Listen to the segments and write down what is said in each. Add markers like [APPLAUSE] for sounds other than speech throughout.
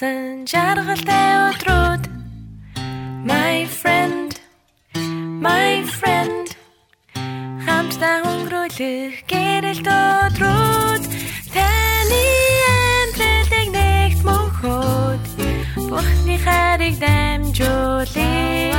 өнгөрсөн жаргалтай өдрүүд. My friend My friend. Хамтдаа өнгөрүүлэх гэрэл өдрүүд. Таны амьдралыг нэгт мөнхөд Бурхны хайрыг дамжуулъя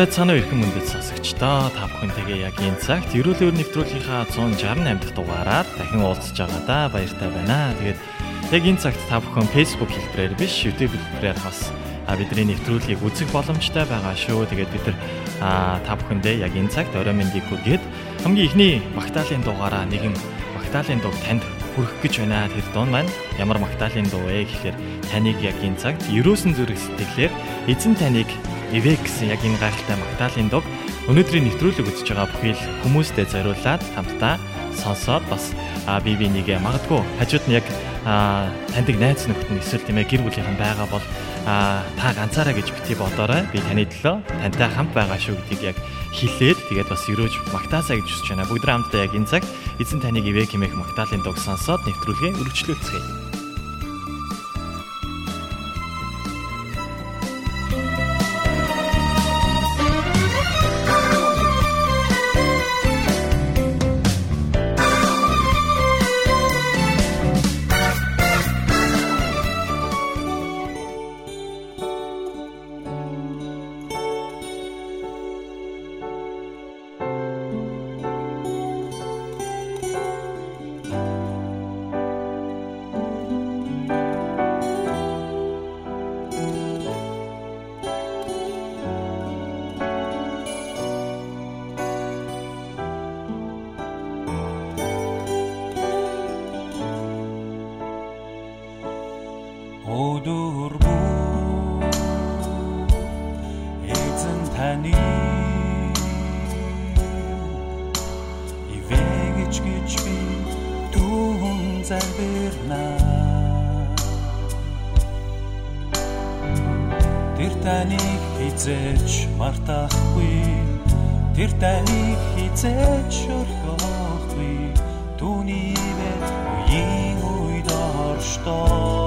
байцгаана уу эрхэм мөндөд сонсогчдоо та бүхэнтэйгээ яг энэ цагт ерөөл өр нэвтрүүлгийнхаа 168 дахь дугаараар дахин уулзж байгаадаа баяртай байна. Тэгээд яг энэ цагт та бүхэн Facebook хэлбэрээр биш YouTube хэлбэрээр бас бидний нэвтрүүлгийг үзэх боломжтой байгаа шүү. Тэгээд бид нар та бүхэндээ яг энэ цагт орой мэндийг хүргээд хамгийн ихний Магдалины дугаараа нэгэн Магдалины дуу танд хүрэх гэж байна. Тэр дуун маань ямар Магдалины дуу вэ гэхээр таныг яг энэ цагт ерөөсөн зүрх сэтгэлээр эзэн таныг ивэ гэсэн яг энэ гайхалтай Магдалины дуг өнөөдрийн нэвтрүүлэг үзэж байгаа бүхий л хүмүүстээ зориулаад хамтдаа сонсоод бас би би нэгэ магадгүй хажууд нь яг таньдаг найз нөхд нь эсвэл тийм ээ гэр бүлийнхэн байгаа бол та ганцаараа гэж бити бодоорой би таны төлөө тантай хамт байгаа шүү гэдгийг яг хэлээд тэгээд бас өрөөж магтаасаа гэж хүсэж байна. Бүгд хамтдаа яг энэ цаг эзэн таныг ивэ хэмээх Магдалины дуг сонсоод нэвтрүүлгээ үргэлжлүүлцгээе. хизээч мартахгүй. Тэр таныг хизээч шөрхөхгүй түүний бэ үеийн үйд орштоо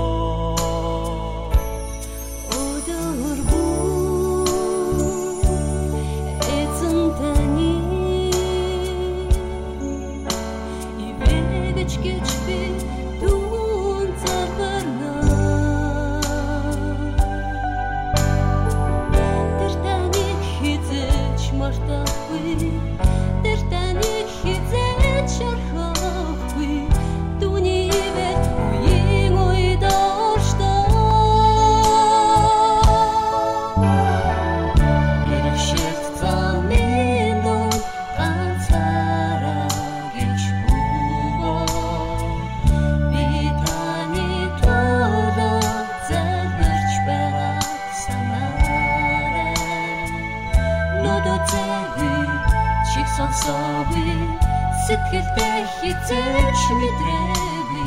Тэч мэдрэви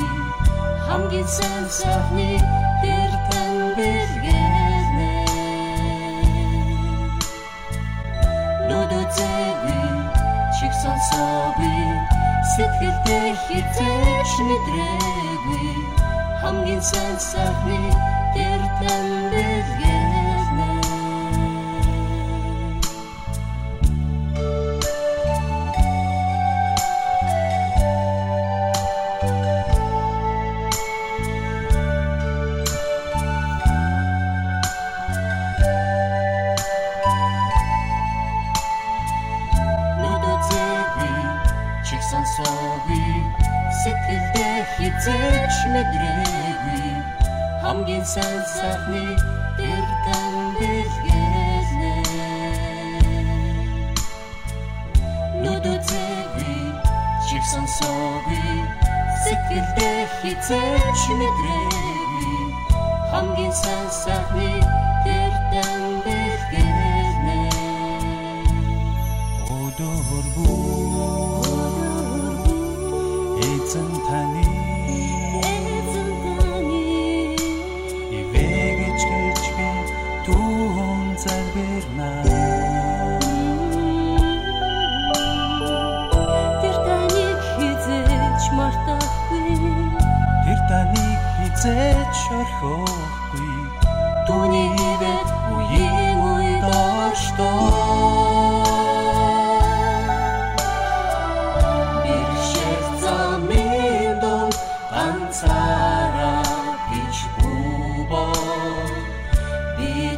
хамгийн сайн сайхны дээр тань бэлгэнэ Нудо цэви чигсэн соби сэтгэлдээ хитэж мэдрэви хамгийн сайн сайхны дээр сайн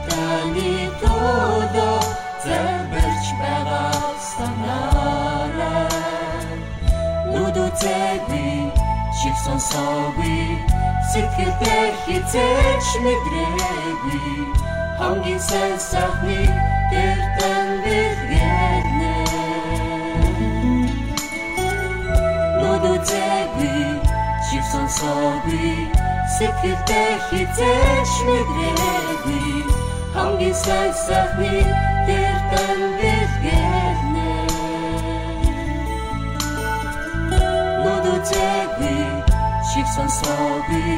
Бидани төлөө зэлбэрч байгаа санаарай Нүдүцэггүй шиг сонсоогүй Сэтгэлдээ хизээч мэдрээгүй Хамгийн сайн сайхны тэр тань бэлгэрнэ Нүдүцэггүй шиг сонсоогүй Сэтгэлдээ хизээч мэдрээгүй Хамгийн сайн сайхны тэр тань бэлгэрнэ Нүдүцэггүй шиг сонсоогүй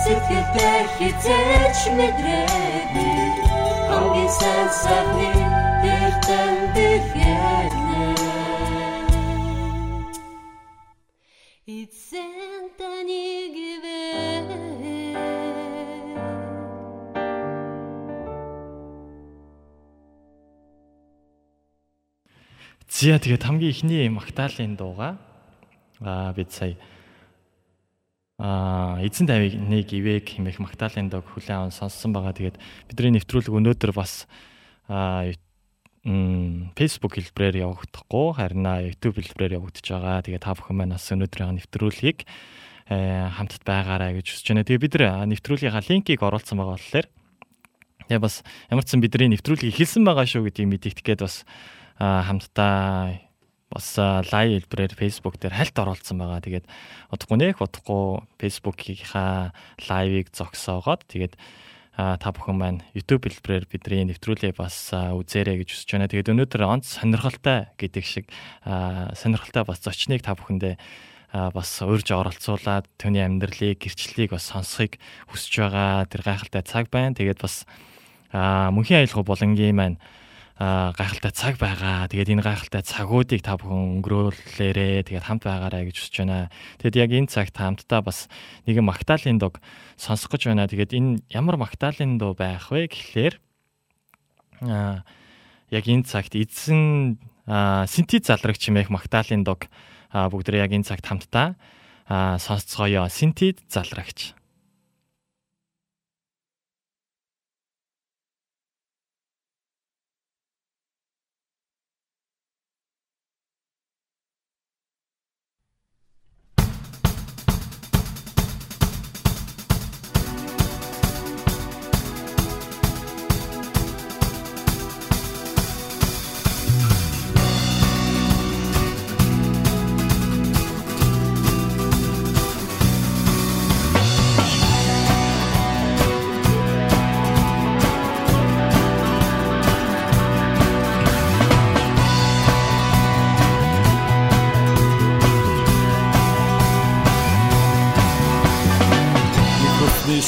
Сэтгэлдээ хизээч мэдрээгүй Хамгийн сайн сайхны тэр тань бэлгэрнэ Зя тэгээд хамгийн ихний Магдалины дууга аа бид сая аа эзэн давыг ивэг хэмээх Магдалины дууг хүлээн аван сонссон байгаа. Тэгээд бидний нэвтрүүлэг өнөөдөр бас аа Facebook хэлбэрээр явагдахгүй харин YouTube хэлбэрээр явагдаж байгаа. Тэгээд та бүхэн маань бас өнөөдрийн нэвтрүүлгийг э, хамтд байгаарай гэж хүсэж байна. Тэгээд бид нэвтрүүлгийнхаа линкийг оруулсан байгаа болохоор тэгээ бас ямар ч сан бидний нэвтрүүлгийг хэлсэн байгаа шүү гэдгийг мэдэгдэх гээд бас хамтдаа бас лайв хэлбэрээр Facebook дээр хальт оруулсан байгаа. Тэгээд удахгүй нэх удахгүй Facebook-ийнхаа лайвыг зогсоогоод тэгээд та бүхэн маань YouTube хэлбэрээр бидний нэвтрүүлээ бас үзээрэй гэж хүсэж байна. Тэгээд өнөөдөр онц сонирхолтой гэдэг шиг сонирхолтой бас зочныг та бүхэндээ бас урьж оролцуулаад түүний амьдралыг, гэрчлэлийг бас сонсохыг хүсэж байгаа. Тэр гайхалтай цаг байна. Тэгээд бас мөнхийн аялал болонгийн маань гайхалтай цаг байгаа. Тэгээд энэ гайхалтай цагуудыг та бүхэн өнгөрөөлөөрэй. Тэгээд хамт байгаарай гэж хүсэж байна. Тэгэд яг энэ цагт хамтдаа бас нэгэн Магдалины дог сонсох гэж байна. Тэгээд энэ ямар Магдалины дуу байх вэ гэхлээр а яг энэ цагт эзэн синти залрагч хэмээх Магдалины дог бүгд яг энэ цагт хамтдаа сонсцгоё. Синти залрагч.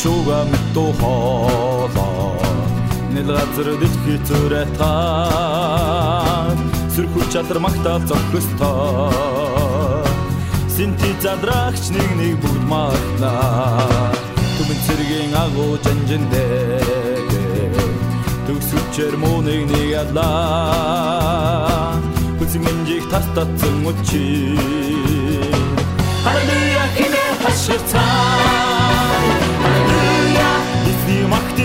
Шууга мэдүү хоолоо Нэл газар дэлхий зүрэ та. Сүрхүү чадар магтаал зохистой Синти задрагч нэг нэг бүгд магтнаа Түмэн цэргийн агуу жанжиндээ Төгсүчээр мууныг нэг ялаа Хүсин минжиг тас татсан учи Халелуя хинэ хаширцаа Halleluja,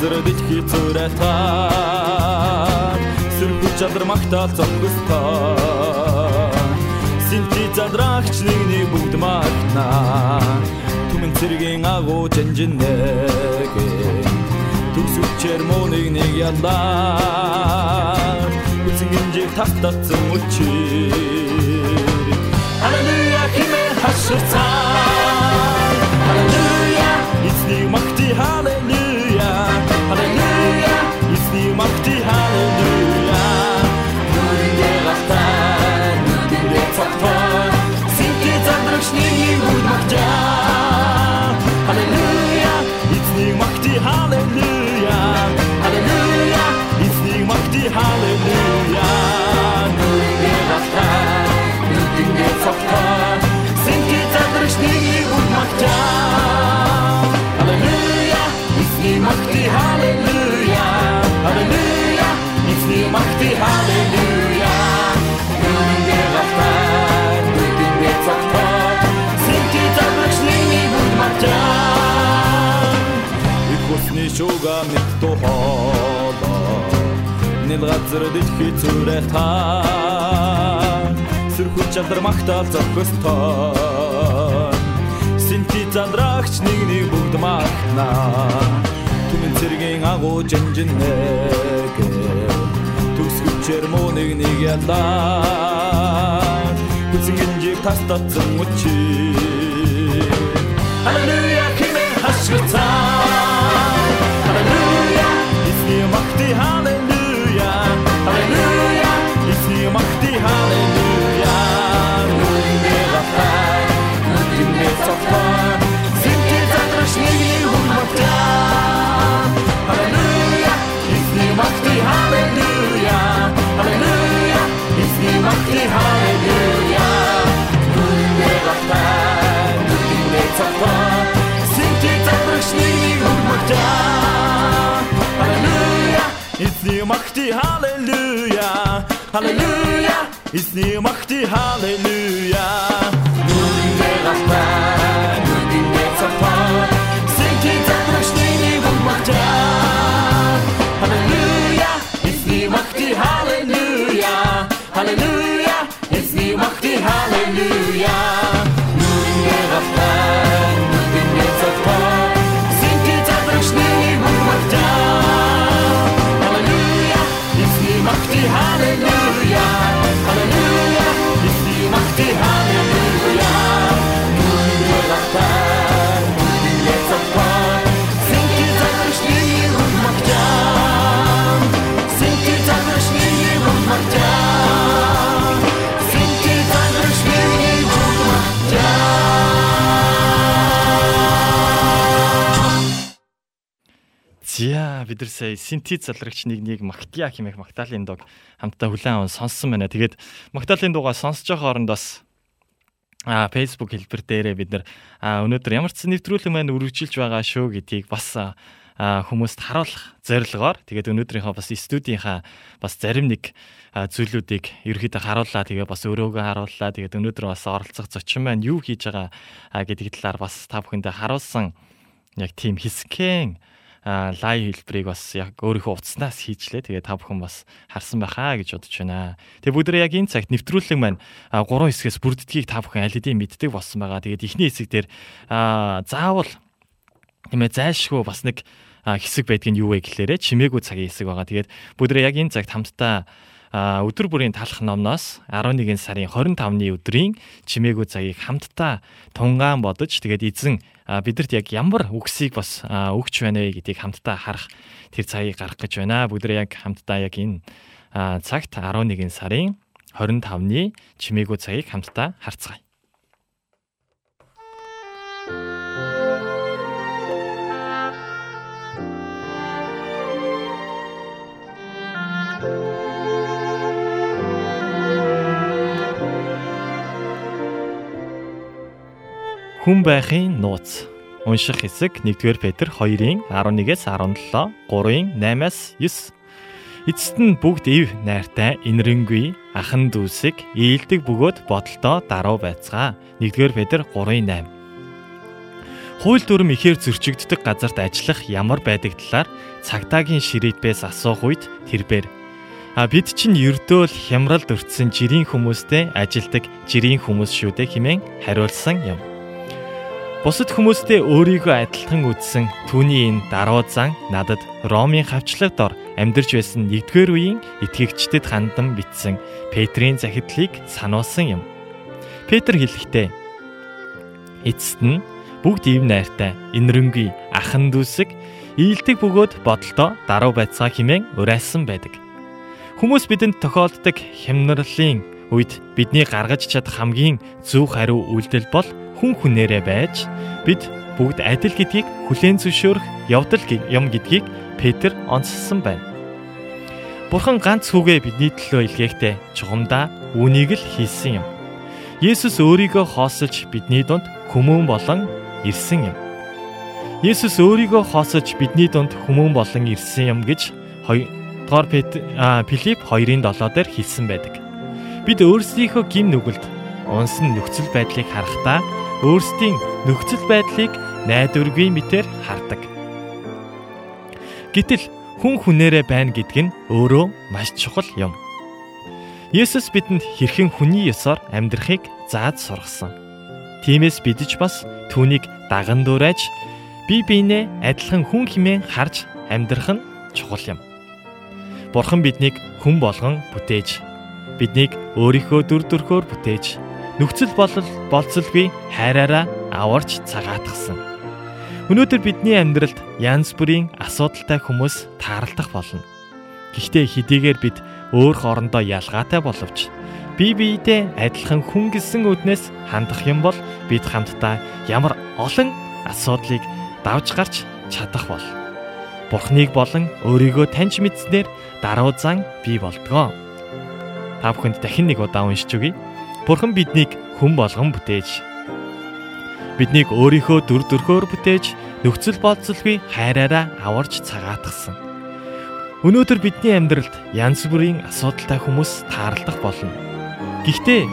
зүрэ та Сэрхүү чадар магтаал зогстой Синти задрагч нэгний бүгд магтнаа Түмэн цэргийн агуу жанжинэгэ Түсүчээр мөниг нэг яллаа Үцэн гинжиг татtatсан үчир Halleluja химээ хаширцаа. Halleluja эзний магти эзний магти halleluja Halleluja эзний магти halleluja Нүрийн галтаа нүрийн цогтой Синти задрагч нэг бүгд магтаа Их усны шуга мэт тухолоо Нэл газар дэлхий зүрэ та. Сэрхүү чадар магтаал зохистой Синти зандрагч нэгний бүгд магтнаа цэргийн агуу жанжинэгэ Төсгөвчээр муу нэг нэг ялаа Хүзэн гинжиг тас татсан үчи Halleluja хэмээн хашгирцаа Halleluja эзний магти нэгний хүн магтаа Halleluja эзний магти halleluja. Halleluja эзний магти halleluja. Нүрийн гахаа нүрийн цогтой Синти За бид нар сая синтез залрагч нэгнийг Мактиа хэмээх Магдалины дог хамтдаа хүлээн аван сонссон байна. Тэгээд Магдалины дугаа сонсож байгаа хооронд бас а Facebook хэлбэр дээрээ бид нар өнөөдөр ямар ч нэвтрүүлэг маань үргэлжилж байгаа шүү гэдгийг бас хүмүүст харуулах зорилгоор тэгээд өнөөдрийнхөө бас студийнхаа бас зарим нэг зүйлүүдийг ерөөхдөө харууллаа тэгээ бас өрөөгөө харууллаа тэгээд өнөөдөр бас оролцох зочин маань юу хийж байгаа гэдэг талаар бас та бүхэндээ харуулсан яг тийм хэсгэн лайв хэлбэрийг бас яг өөрийнхөө утаснаас хийчлээ. Тэгээ та бүхэн бас харсан байхаа гэж бодож байна. Тэгээ бүгд яг энэ цагт нэвтрүүлэг маань гурван хэсгээс бүрддгийг та бүхэн аль хэдийн мэддэг болсон байгаа. Тэгээд эхний хэсэг дээр заавал тийм ээ зайлшгүй бас нэг хэсэг байдгийг юу вэ гэхлээрэ чимээгүй цагийн хэсэг байгаа. Тэгээд бүгд яг энэ цагт хамтдаа өдөр бүрийн талах номноос 11 сарын 25-ны өдрийн чимээгүй цагийг хамтдаа тунгаан бодож тэгээд эзэн бидэрт яг ямар үгсийг бас өгч байна вэ гэдгийг хамтдаа харах тэр цагийг гаргах гэж байна. Бүгд яг хамтдаа яг энэ цагт 11 сарын 25-ны чимээгүй цагийг хамтдаа харцгаая. Хүн байхын нууц. Унших хэсэг 1-р Петр 2-ын 11-ээс 17, 3-ын 8-аас 9. Эцэст нь бүгд ив найртай, инрэнгүй, ахан дүүсэг, ийдэг бөгөөд бодолтоо даруй байцгаа. 1-р Петр 3-ын 8. Хууль дүрм ихээр зөрчигддөг газарт ажиллах ямар байдаг талаар цагтаагийн ширээдбээс асуух үед тэрбээр А бид чинь ердөө л хямралд өртсөн жирийн хүмүүстэй ажилдаг жирийн хүмүүс шүү дээ хэмээн хариулсан юм. Бусад хүмүүстэй өөрийгөө адилхан үзсэн түүний энэ даруй зан надад Ромын хавчлаг дор амьдарч байсан 1-р үеийн итгэгчдэд хандан бичсэн Петрийн захидлыг сануулсан юм. Петр хэлэхдээ эцэст нь бүгд ив найртай, инрэнгүй, ахан дүүсэг, ийдэг бөгөөд бодолтой даруй байцгаа хэмээн уриалсан байдаг. Хүмүүс бидэнд тохиолддог хямнарлын үед бидний гаргаж чадах хамгийн зөв хариу үйлдэл бол хүн хүнээрээ байж бид бүгд адил гэдгийг хүлээн зөвшөөрөх явдал юм гэдгийг Петр онцлсан байна. Бурхан ганц хүүгээ бидний төлөө илгээхдээ чухамдаа үүнийг л хийсэн юм. Есүс өөрийгөө хоосож бидний дунд хүмүүн болон ирсэн юм. Есүс өөрийгөө хоосож бидний дунд хүмүүн болон ирсэн юм гэж 2 дугаар Филипп 2-ын 7 дээр хэлсэн байдаг. Бид өөрсдийнхөө гим нүгэлд унсан нөхцөл байдлыг харахтаа өөрсдийн нөхцөл байдлыг найдваргүй мэтэр хардаг. Гэтэл хүн хүнээрээ байна гэдг нь өөрөө маш чухал юм. Есүс бидэнд хэрхэн хүний ёсоор амьдрахыг зааж сургасан. Тиймээс бид ч бас түүнийг даган дуурайж бие биенээ адилхан хүн хэмээн харж амьдрах нь чухал юм. Бурхан биднийг хүн болгон бүтээж биднийг өөрийнхөө дүр төрхөөр бүтээж нөхцөл болол болцолгүй хайраараа аварч цагаатгсан. Өнөөдөр бидний амьдралд янз бүрийн асуудалтай хүмүүс тааралдах болно. Гэхдээ хэдийгээр бид өөр хоорондоо ялгаатай боловч бие биедээ адилхан хүн гэсэн үднээс хандах юм бол бид хамтдаа ямар олон асуудлыг давж гарч чадах бол Бурхныг болон өөрийгөө таньж мэдснээр даруй зан бий болдгоо. Та бүхэнд дахин нэг удаа уншиж өгье. Бурхан биднийг хүн болгон бүтээж биднийг өөрийнхөө дүр төрхөөр бүтээж нөхцөл болцолгүй хайраараа аварж цагаатгсан. Өнөөдөр бидний амьдралд янз бүрийн асуудалтай хүмүүс таарлах болно. Гэхдээ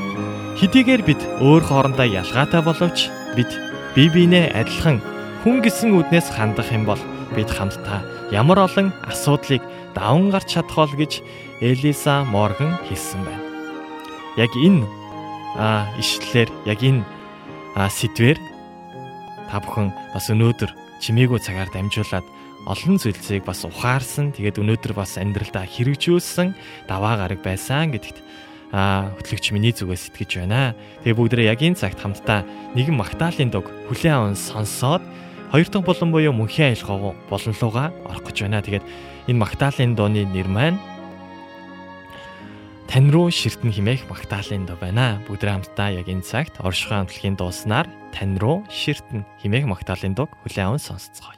хэдийгээр бид өөр хоорондоо ялгаатай боловч бид бие биенээ адилхан хүн гэсэн үднээс хандах юм бол бид хамтдаа ямар олон асуудлыг даван гарч чадах бол гэж Элиса Морган хэлсэн байна. Яг энэ ишлэлээр яг энэ сэдвэр та бүхэн бас өнөөдөр чимээгүй цагаар дамжуулаад олон зүйлсийг бас ухаарсан. Тэгээд өнөөдөр бас амьдралдаа хэрэгжүүлсэн даваа гараг байсан гэдэгт а хөтлөгч миний зүгээс итгэж байна. Тэгээ бүгдээ яг энэ цагт хамтдаа нэгэн магтаалын дуг хүлээн аван сонсоод хоёр дахь болон буюу мөнхийн аялал болонлууга орох гэж байна. Тэгээд энэ магтаалын дууны нэр маань тань руу ширтэн химээх магтаалын дуу байна. Бүгд хамтдаа яг энэ цагт оршихуй хамтлагийн дууснаар тань руу ширтэн химээх магтаалын дууг хүлээн аван сонсцгоё.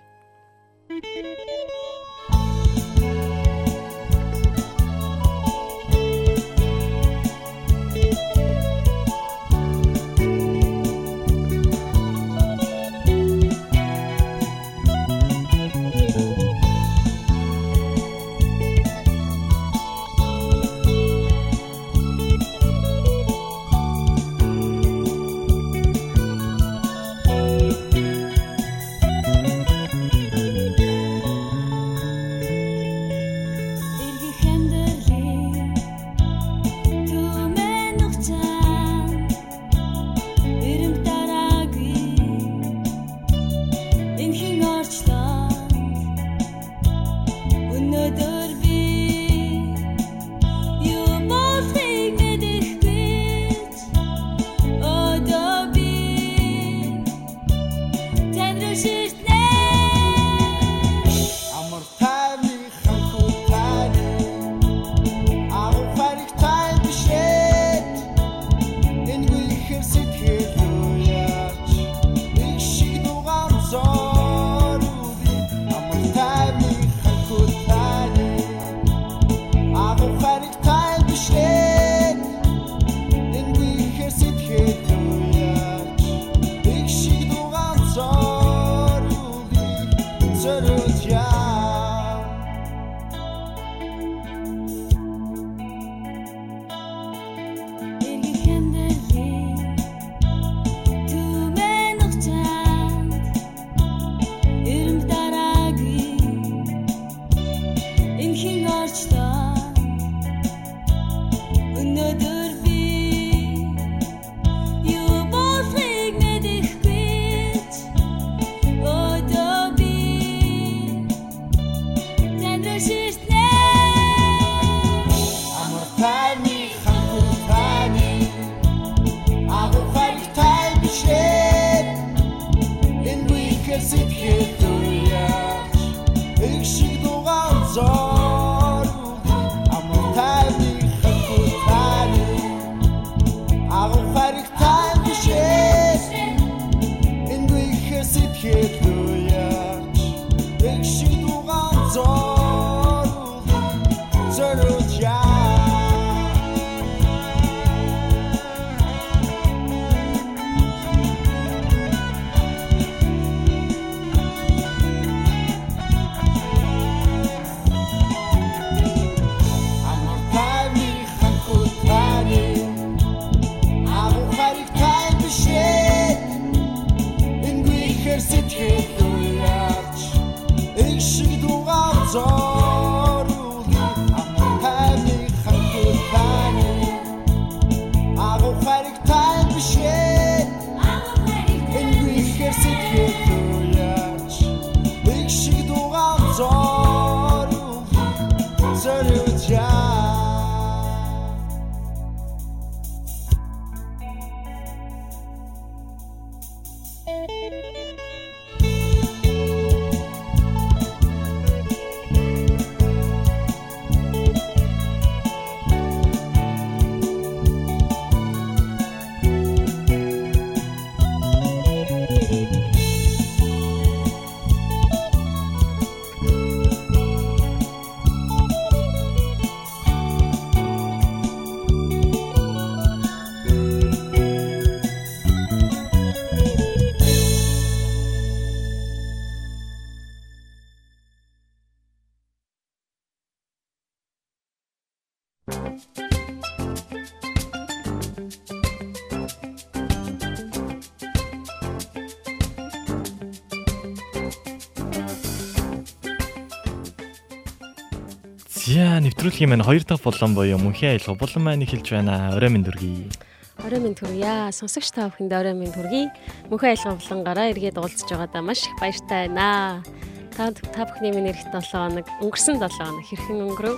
За нэвтрүүлгийн маань хоёр дахь булан буюу мөнхийн аялал булан маань эхэлж байна. Орой минь дүргий. Орой минь төргийа. Сонсогч та бүхэнд орой минь төргий. Мөнхийн аялал булангараа эргээд уулзж байгаадаа маш их баяртай байна. Та та бүхний минь эрт 7 хоног өнгөрсөн 7 хоног хэрхэн өнгөрөв?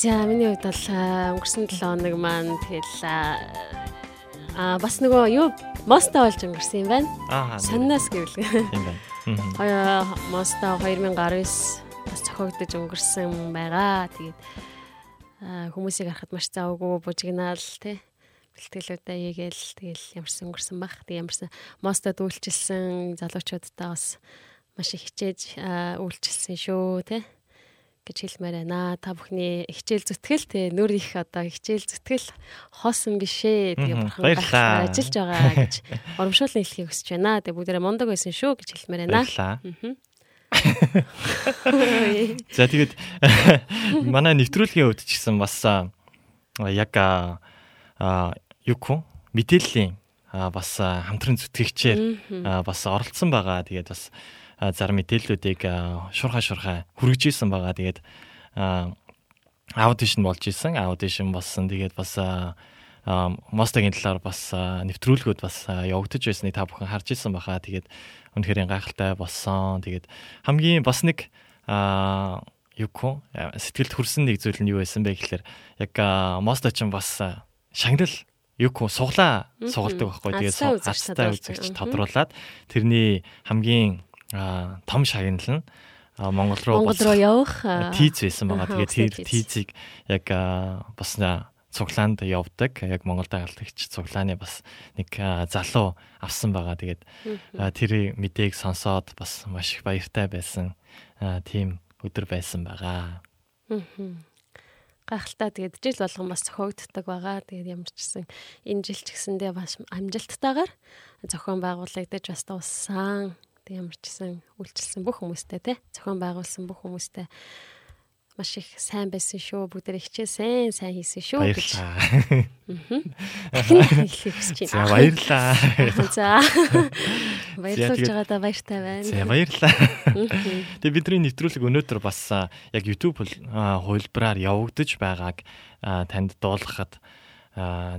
За миний хувьд бол аа, өнгөрсөн 7 хоног маань тэгэл аа бас нөгөө юу мостоо болж өнгөрсөн юм байна. Аа. Сонноос гэвэл юм байна. Хоёо мостоо 2019 бас зохиогдож өнгөрсөн байгаа. Тэгээд аа, хүмүүсийг харахад маш завгүй бужигнаал тий бэлтгэлүүдээ хийгээл тэгэл ямарсан өнгөрсөн баг. Тэг ямарсан мостод үйлчилсэн залуучуудаа бас маш их хичээж аа, үйлчилсэн шүү тий гэж хэлмээр байна. Та бүхний хичээл зүтгэл тий нүр их одоо хичээл зүтгэл хоосон бишээ. Тэгээ бурхан гайхалтай ажиллаж байгаа гэж [LAUGHS] урамшуулсан хэлхийг хүсэж байна. Тэгээ бүгдээрээ мундаг байсан шүү гэж хэлмээр байна. Баярлалаа. Мгм. [LAUGHS] За тэгээд [LAUGHS] манай нэвтрүүлгийн хувьд ч гэсэн бас яг гэх вэ? мэдээллийн бас хамтран зүтгэгчээр бас оролцсон байгаа. Тэгээд бас зарим мэдээллүүдийг аа, шурхаа шурхаа хүргэж исэн байгаа. Тэгээд аудишн болж исэн. Аудишн болсон. Тэгээд бас мостагийн талаар бас нэвтрүүлгүүд бас явагдаж байсныг та бүхэн харж исэн баха. Тэгээд үнэхээр гайхалтай болсон. Тэгээд хамгийн бас нэг аа юу сэтгэлд хүрсэн нэг зүйл нь юу байсан бэ гэхээр яг аа, моста ч бас шагнал юу суглаа сугалдаг байхгүй. Тэгээд су- үзэгч тодруулаад тэрний хамгийн том шагнал нь Монгол руу Монгол руу явах аа, тийз байсан байгаа. Тэгээд тэр тийзийг яг бас цуглаанд явдаг. Яг Монгол дагалдагч цуглааны бас нэг залуу авсан байгаа. Тэгээд тэр мэдээг сонсоод бас маш их баяртай байсан. Тийм өдөр байсан байгаа. Мгм. гайхалтай тэгээд жил болгон бас зохиогддог байгаа. Тэгээд ямар ч гэсэн энэ жил ч гэсэндээ бас амжилттайгаар зохион байгуулагдаж бас дууссан. Тэг ямар ч гэсэн үйлчилсэн бүх хүмүүстээ те зохион байгуулсан бүх хүмүүстээ маш их сайн байсан шүү. Бүгдээ хичээсэн, сайн хийсэн шүү гэж Баярлалаа. За баярлалаа. За. Баярлуулж байгаадаа баяртай байна. За баярлалаа. Тэгээ бидний нэвтрүүлэг өнөөдөр бас яг YouTube хувилбараар явагдаж байгааг танд дуулгахад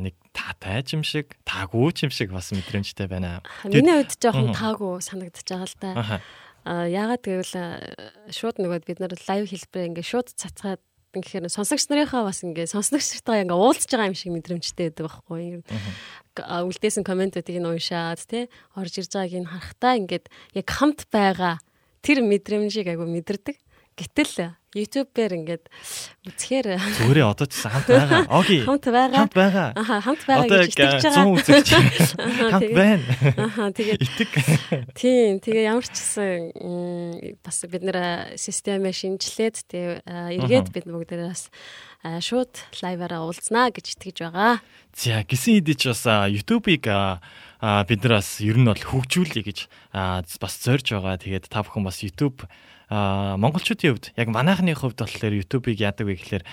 нэг таатай юм шиг, таагүй юм шиг бас мэдрэмжтэй байна. Миний хувьд жоохон таагүй санагдаж байгаа л да. А яагаад гэвэл шууд нөгөө бид нар лайв хэлбэрээ ингээ шууд цацгаад ингэхээр сонсогч нарынхаа бас ингээ сонсогч нартайгаа ингээ уулзж байгаа юм шиг мэдрэмжтэй байдаг байхгүй Үлдээсэн комментүүдийг нь уншаад тий орж ирж байгааг нь харахтаа ингээд яг хамт байгаа тэр мэдрэмжийг айгу мэдэрдэг. Гэтэл YouTube-ээр ингээд үзэхээр Зүгээрээ одоо ч хамт байгаа. Оги. хамт байгаа. Хамт байгаа. Аха хамт байгаа Одоо гэж итгэж 100 байгаа. үзэгч хамт байна. Аха тэгээд Итэг. Тийм, тэгээ ямар ч гэсэн бас бид нэр системээ шинжилээд тэгээ эргээд бид бүгдээ бас шууд лайваараа уулзнаа гэж итгэж байгаа. За гисэн хэдий ч бас а, бид нар бас ер нь бол хөгжүүлье гэж бас зорж байгаа. Тэгээд та бүхэн бас YouTube монголчуудын хувьд яг манайхны хувьд болохоор YouTube-ыг яадаг вэ гэхээр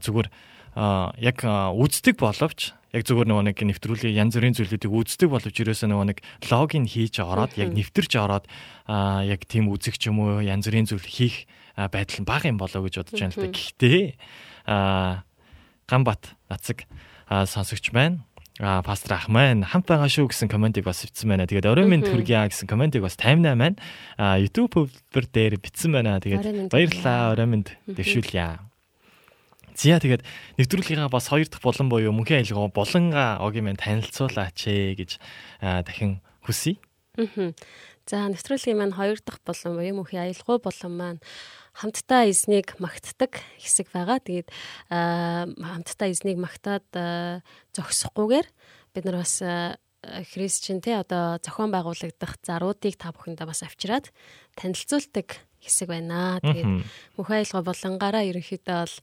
зүгээр яг үздэг боловч яг зүгээр нөгөө нэг нэвтрүүлгийн янз бүрийн зүйлүүдийг үздэг боловч ерөөсөө нөгөө нэг логин хийж ороод яг нэвтэрч ороод яг тийм үзэг ч юм уу янз бүрийн зүйл хийх байдал нь бага юм болоо гэж бодож байна л да. Гэхдээ Ганбат нацаг а, сонсогч байна. А пастор ах маань хамт байгаа шүү гэсэн комментиг бас бичсэн байна. Тэгээд орой минь төргийа гэсэн комментиг бас 58 маань а YouTube хөвлөр дээр бичсэн байна. Тэгээд баярлалаа орой минь дэвшүүлье. Зя тэгээд нэвтрүүлгийнхаа бас хоёр дахь болон буюу мөнхийн аялгаа болонга огийн маань танилцуулаач ээ гэж дахин хүсье. За нэвтрүүлгийн маань хоёр дахь болон буюу мөнхийн аялгау болон маань хамтдаа эзнийг магтдаг хэсэг байгаа. Тэгээд аа, хамтдаа эзнийг магтаад аа, зогсохгүйгээр бид нар бас аа, христчэн те одоо зохион байгуулагдах заруудыг та бүхэндээ бас авчираад танилцуулдаг хэсэг байна. Тэгээд мөнхийн аялгаа болонгаараа ерөнхийдөө бол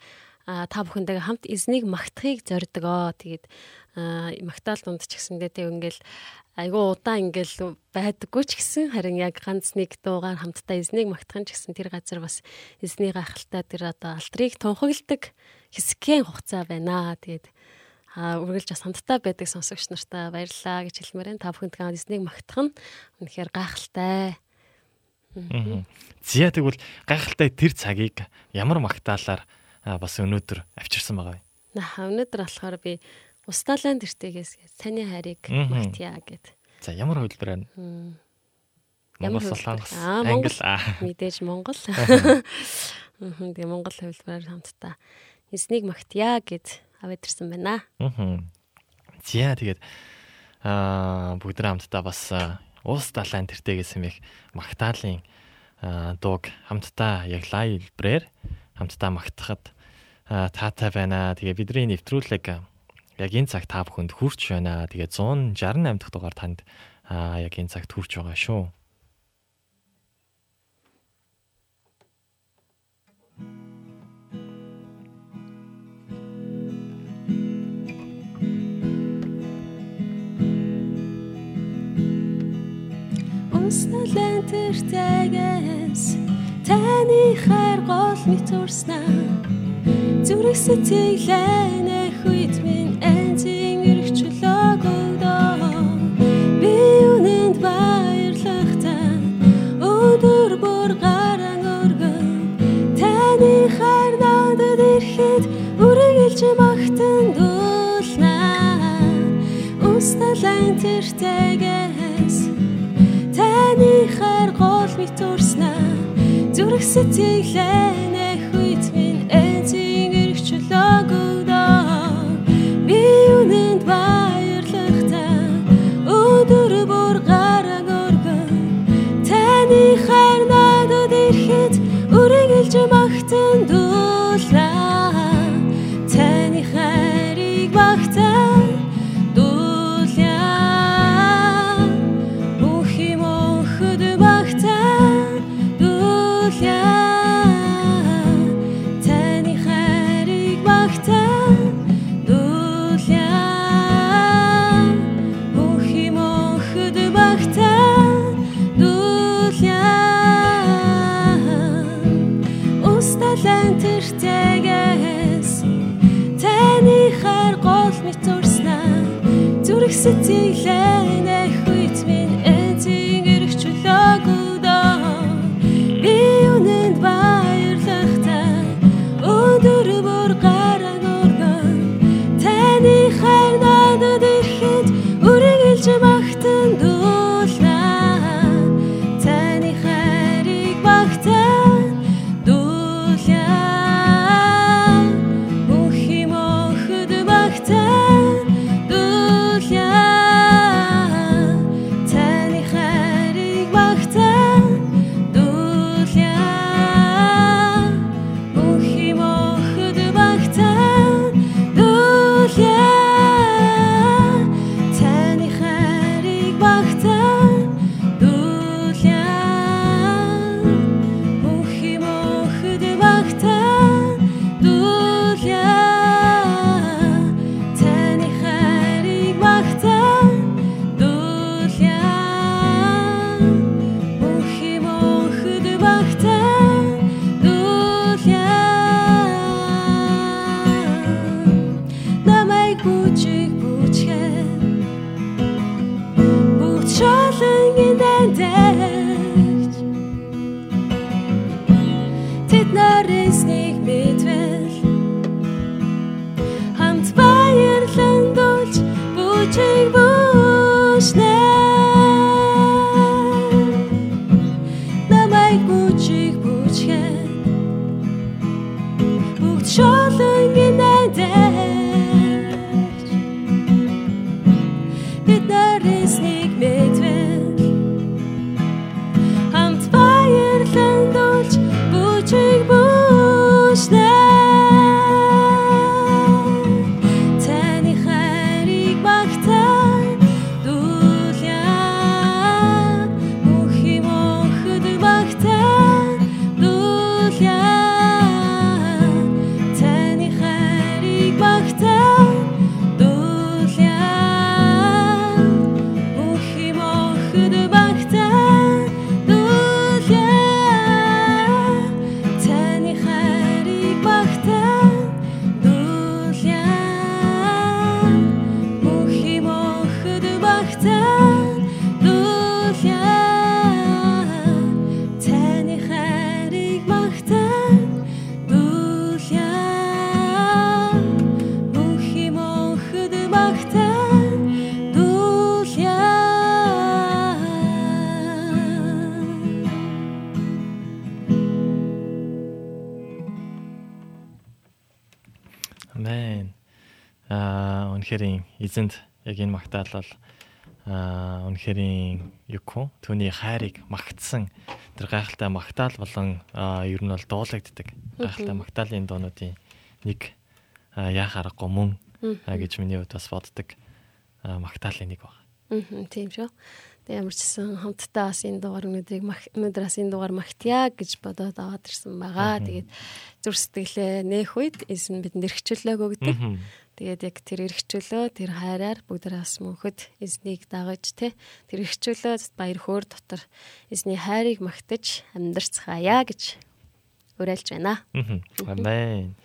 та бүхэндээ хамт эзнийг магтахыг зордгоо. Тэгээд магтаал дунд ч гэсэндээ тэг ингээл айгуу удаан ингээл байдаггүй ч гэсэн харин яг ганц нэг дуугаар хамтдаа эзнийг магтахын ч гэсэн тэр газар бас эзний гахалтай тэр одоо алтрыг тунхагладаг хэсгийн хугацаа байна. Тэгээд а үргэлж бас хамтдаа байдаг сонсогч нартаа баярлалаа гэж хэлмээр байна. Та бүхэндээ эзнийг магтах нь үнэхээр гайхалтай. Мгм. Зя тэгвэл гайхалтай тэр цагийг ямар магтаалаар бас өнөөдөр авчирсан байгаа вэ? Наа өнөөдөр болохоор би устаалан тэртээс таны хайрыг магтъя гэд. За ямар нь? Ямар Монгол солонгос англи. Мэдээж Монгол. Тэгээ Монгол хувилбараар хамтдаа эзнийг магтъя гэд авэдэрсэн байна. Зя тэгээд аа бүгд хамтдаа бас аа, уус далайн тэртээ гэсэн их магтаалын аа, дууг хамтдаа яг лайв хэлбрээр хамтдаа магтахад аа, таатай байна. Тэгээ бидний нэвтрүүлэг яг энэ цаг та бүхэнд хүрч байна. Тэгээ 168 дахь дугаар танд аа, яг энэ цагт хүрч байгаа шүү. Усталан тэртэгээс таны хайр гол мэт урснаа зүрх сэтгэлээ хүйт минь үргэлж магтан дуулнаа усталан тэртэгээс Таны хайр гол мэт урснаа зүрх сэтгэлээ нэхүйт минь эзэн өгдөө би үнэнд баярлахтаа өдөр бүр гараг өргөн. Таны хайр надад ирэхэд эзэнд яг энэ магтаал бол аа үнэхээр юко түүний хайрыг магтсан тэр гайхалтай магтаал болон ер нь бол дуулагддаг. Гайхалтай магтаалын дуунуудын нэг яа харахгүй мөн гэж миний хувьд бас боддог аа магтаалын нэг баг. Аа тийм шүү. Тэг ямар ч гэсэн хамтдаа бас энэ дугаар өнөөдрийг өнөөдөр бас энэ дугаар магтъя гэж бодоод аваад ирсэн байгаа. Тэгээд зүр сэтгэлээ нээх үед эзэн бидэнд эрхчлөөг өгдөг. Тэгээд яг тэр эрхчлөө тэр хайраар бүгдээ бас мөнхөд эзнийг дагаж те тэр эрхчлөө баяр хөөр дотор эзний хайрыг магтаж амьдарцгаая гэж уриалж байна. Амен.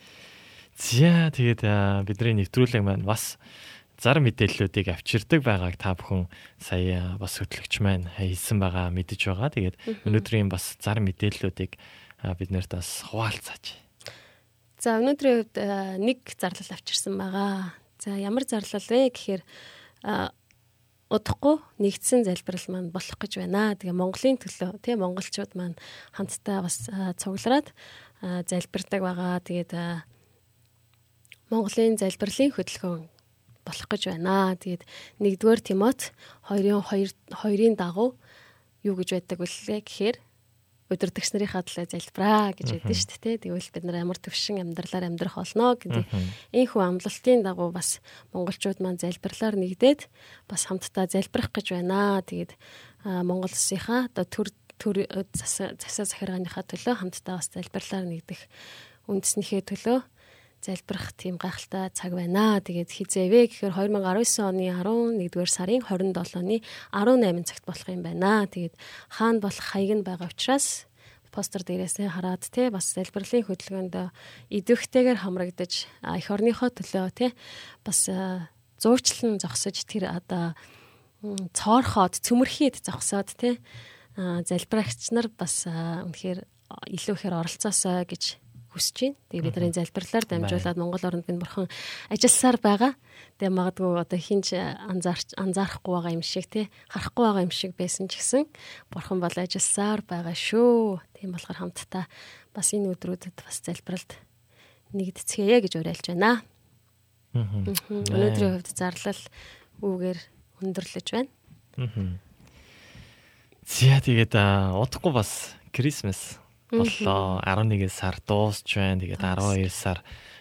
За тэгээд бидний нэвтрүүлэг маань бас зар мэдээллүүдийг авчирдаг байгааг та бүхэн сая бас хөтлөгч маань хэлсэн байгаа мэдэж байгаа. Тэгээд өнөөдрийн бас зар мэдээллүүдийг бид нарт бас хуваалцаач. За өнөөдрийн хувьд нэг зарлал авчирсан байгаа. За ямар зарлал вэ гэхээр удахгүй нэгдсэн залбирал маань болох гэж байна. Тэгээ Монголын төлөө тийм монголчууд маань хамтдаа бас цуглараад залбирдаг байгаа. Тэгээд Монголын залбирлын хөтөлбөр болох гэж байна. Тэгээд 1-р Тимот 2-ын 2 2-ын дагуу юу гэж байдаг вүлээ гэхээр өдөртөгч нарынхаа төлөө залбираа гэж байдсан шүү дээ. Тэгвэл бид нар ямар төвшин амьдралаар амьдрах болно гэдэг энэ хүү амлалтын дагуу бас монголчууд маань залбирлаар нэгдээд бас хамтдаа залбирах гэж байна. Тэгээд Монгол улсынхаа одоо төр төр засаа захиргааныхаа төлөө хамтдаа бас залбирлаар нэгдэх үндэснийхээ төлөө залбирах тийм гайхалтай цаг байна. Тэгээд хизээвэ гэхээр 2019 оны 11-р сарын 27-ны 18 цагт болох юм байна. Тэгээд хаана болох хаяг нь байгаа учраас постэр дээрээсээ хараад те бас залбирлын хөдөлгөөнд идэвхтэйгээр хамрагдаж эх орныхоо төлөө те бас зуучлан зогсож тэр одоо цоорхоод цөмөрхийд зогсоод те залбирагч нар бас үнэхээр илүү ихээр оролцоосоо гэж хүсэж байна. Тэгээ бидний залбирлаар дамжуулаад Монгол оронд минь бурхан ажилласаар байгаа. Тэгээ магадгүй одоо хинч анзаарч анзаарахгүй байгаа юм шиг тий харахгүй байгаа юм шиг байсан ч гэсэн бурхан бол ажилласаар байгаа шүү. Тийм болохоор хамтдаа бас энэ өдрүүдэд бас залбиралд нэгдэцгээе гэж уриалж байна. Өнөөдрийн хувьд зарлал үүгээр өндөрлөж байна. За тэгээд удахгүй бас Крисмас боллоо. 11 сар дуусч байна. Тэгээд 12 сар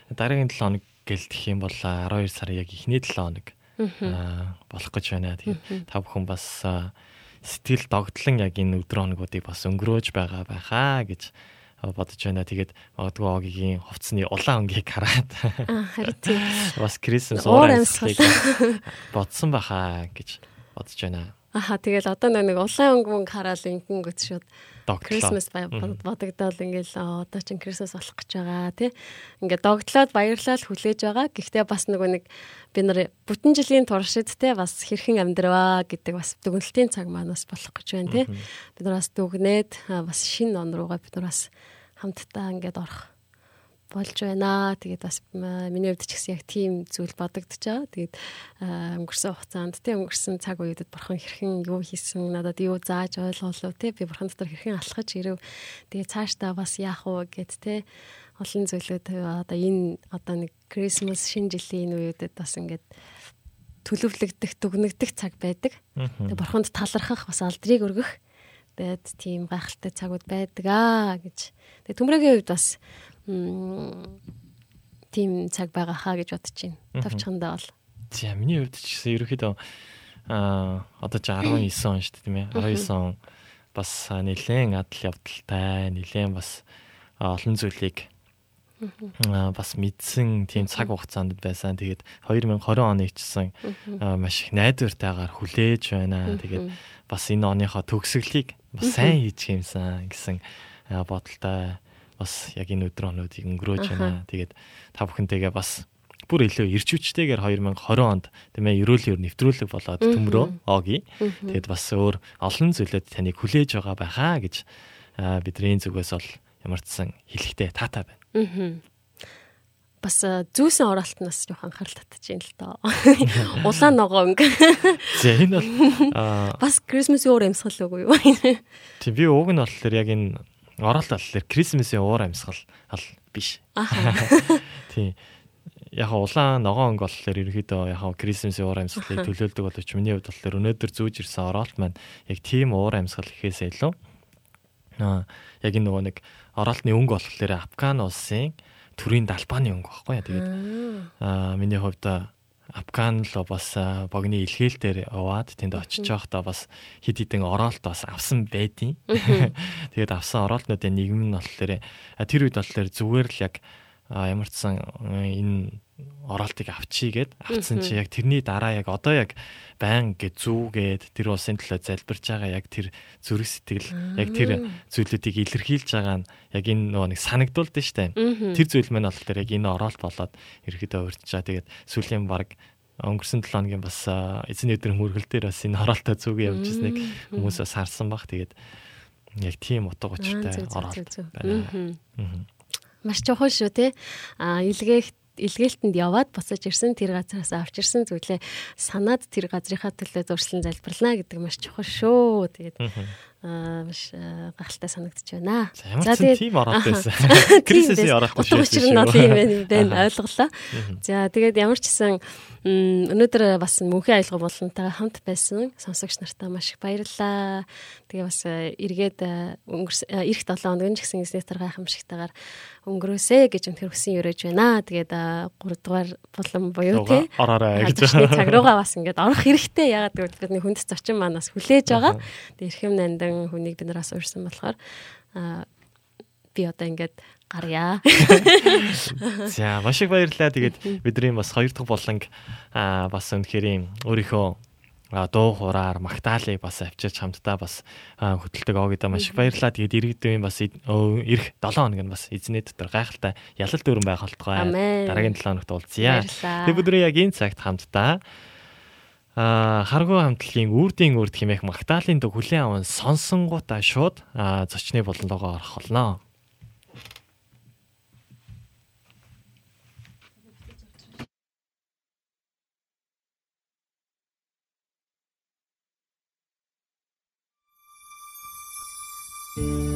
дараагийн 7 хоног гэлтэх юм бол 12 сар яг эхний 7 хоног аа, болох гэж байна. Тэгээд та бүхэн бас сэтгэл догтлон яг энэ өдөр хоногуудыг бас өнгөрөөж байгаа байхаа гэж бодож байна. Тэгээд магадгүй огийн хувцсны улаан өнгийг хараад Аа харин тийм. бас Крисмас Уур уур амьсгал. амьсгалыг бодсон байхаа гэж бодож байна. Аха тэгэл одоо нэг улаан өнгө мөнгө хараад инхэн гот шууд. Christmas бодогдоод ингээл «Аа, одоо чин Christmas болох гэж байгаа тий. Ингээд догтлоод баярлал хүлээж байгаа. Гэхдээ бас нөгөө нэг би нар бүтэн жилийн туршид тий бас хэрхэн амьдрваа гэдэг бас дүгнэлтийн цаг маань бас болох гэж байна тий. Бид нар бас дүгнээд бас шинэ он руугаа бид нар бас хамтдаа ингээд орох болж байна. Тэгээд бас миний хувьд ч гэсэн яг тийм зүйл байгаа. Тэгээд өнгөрсөн хугацаанд тий өнгөрсөн цаг үедэд бурхан хэрхэн юу хийсэн, надад юу зааж ойлгуулв тий би бурхан дотор хэрхэн алхаж ирэв. Тэгээд цаашдаа бас яах вэ гэд тий олон зүйлүүд одоо энэ одоо нэг Christmas шинэ жилийн энэ үедэд бас ингээд төлөвлөгдөх, дүгнэгдэх цаг байдаг. Тэгээд бурханд талархах бас алдрыг өргөх тэгээд тийм гайхалтай цагууд байдаг аа гэж. Тэгээд төмрөгийн үед бас тийм цаг байгаа хаа гэж бодож байна. Товчхондоо бол. За миний хувьд ч гэсэн ерөөхдөө аа одоо ч 19 он шүү дээ тийм ээ. 19 он бас нэлээд адал явдалтай, нэлээд бас олон зүйлийг бас мэдсэн тийм цаг хугацаанд байсан. Тэгээд 2020 оны чсэн маш их найдвартайгаар хүлээж байна. Тэгээд бас энэ оныхоо төгсгөлийг бас сайн хийж юмсан гэсэн бодолтой бас яг энэ өдөр онуудыг өнгөрөөж байна. Тэгээд та бүхэнтэйгээ бас бүр илүү ирчүүчтэйгээр 2020 онд тийм ээ ерөөлөөр нэвтрүүлэг болоод төмрөө оги. Тэгээд бас өөр олон зүйлүүд таныг хүлээж байгаа байхаа гэж бидний зүгээс бол ямар ч сан хэлэхтэй таатай байна. Аа. Бас зүүсэн оролтноос жоох анхаарал татж байна л доо. [LAUGHS] Улаан ногоо өнгө. За энэ бол Бас Christmas-ийн уур амьсгал үгүй юу? тийм би уг нь болохоор яг энэ оролт болохоор Крисмсийн уур амьсгал ал биш. [LAUGHS] Тийм. Яг улаан ногоон өнгө болохоор ерөөхдөө яг хаа Крисмсийн уур амьсгалыг төлөөлдөг боловч миний хувьд болохоор өнөөдөр зүүж ирсэн оролт маань яг тийм уур амьсгал гэхээсээ илүү аа яг энэ нөгөө нэг оролтны өнгө болохоор Афган улсын төрийн далбааны өнгө байхгүй яа тэгээд аа миний хувьд Афган л бас богны илгээлтээр яваад тэнд очиж байхдаа бас хид хідэн оролт бас авсан байдیں۔ [LAUGHS] Тэгээд авсан оролтнуудын нэг нь болохоор тэр үед болохоор зүгээр л яг ямар ч сан э, энэ оролтыг авчийгээд авцсан чи яг тэрний дараа яг одоо яг байн гэ зүүгээд тэр улсын төлөө залбирч байгаа яг тэр зүрх сэтгэл яг тэр зүйлүүдийг илэрхийлж байгаа нь яг энэ нөгөө нэг санагдулд нь штэ. Тэр зүйл маань болохоор яг энэ оролт болоод ерөөдөө урьдчаа тэгээд сүүлийн баг өнгөрсөн 7 хоногийн бас эзний өдрийн мөргөл дээр бас энэ оролтоо зүг явж ирснийг хүмүүс бас харсан баг. Тэгээд яг тийм утга учиртай оролт байна. Маш чухал шүү те. А илгээх илгээлтэнд яваад буцаж ирсэн тэр газараас авч ирсэн зүйлээ санаад тэр газрынхаа төлөө зуршлан залбирлаа гэдэг маш чухал шүү. Тэгээд. Аа маш аа, гахалтай санагдаж байна. За ч тийм оролт байсан. [LAUGHS] Крисисийн оролт Утга учир нь бол юм байна ойлголоо. За тэгээд ямар ч гэсэн өнөөдөр бас мөнхийн аялал болонтойгоо хамт байсан сонсогч нартаа маш их баярлалаа. Тэгээ бас э, эргээд э, э, эх 7 хоног нь ч гэсэн эзнэтэр гайхамшигтайгаар өнгөрөөсэй гэж өнөхөр хүсэн өрөөж байна. Тэгээд 3 дугаар булан буюу тий Ороорой гэж. Цаг руугаа бас ингээд орох хэрэгтэй. Ягаад гэвэл бидний хүнд зочин маань бас хүлээж байгаа. Тэгээ эрхэм нандан хүнийг бид нараас урьсан болохоор би одоо ингээд гарья. [LAUGHS] За маш их баярлалаа. Тэгээд бидний бас хоёр дахь болонг бас өнөхөрийн өөрийнхөө дуу хураар магтаалыг бас авчирч хамтдаа бас хөтэлдэг оогдоо маш их баярлалаа. Тэгээд иргэдийн бас ирэх 7 хоног нь бас эзний дотор гайхалтай ялал дүүрэн байх болтугай. Дараагийн 7 хоногт уулзъя. Тэгээд өдрөө яг энэ цагт хамтдаа а харгуу хамтлагийн үрдийн үрд хэмээх магтаалын дэг хүлэн аван сонсонгуудаа шууд зочны болонлогоо орох болно. Hansin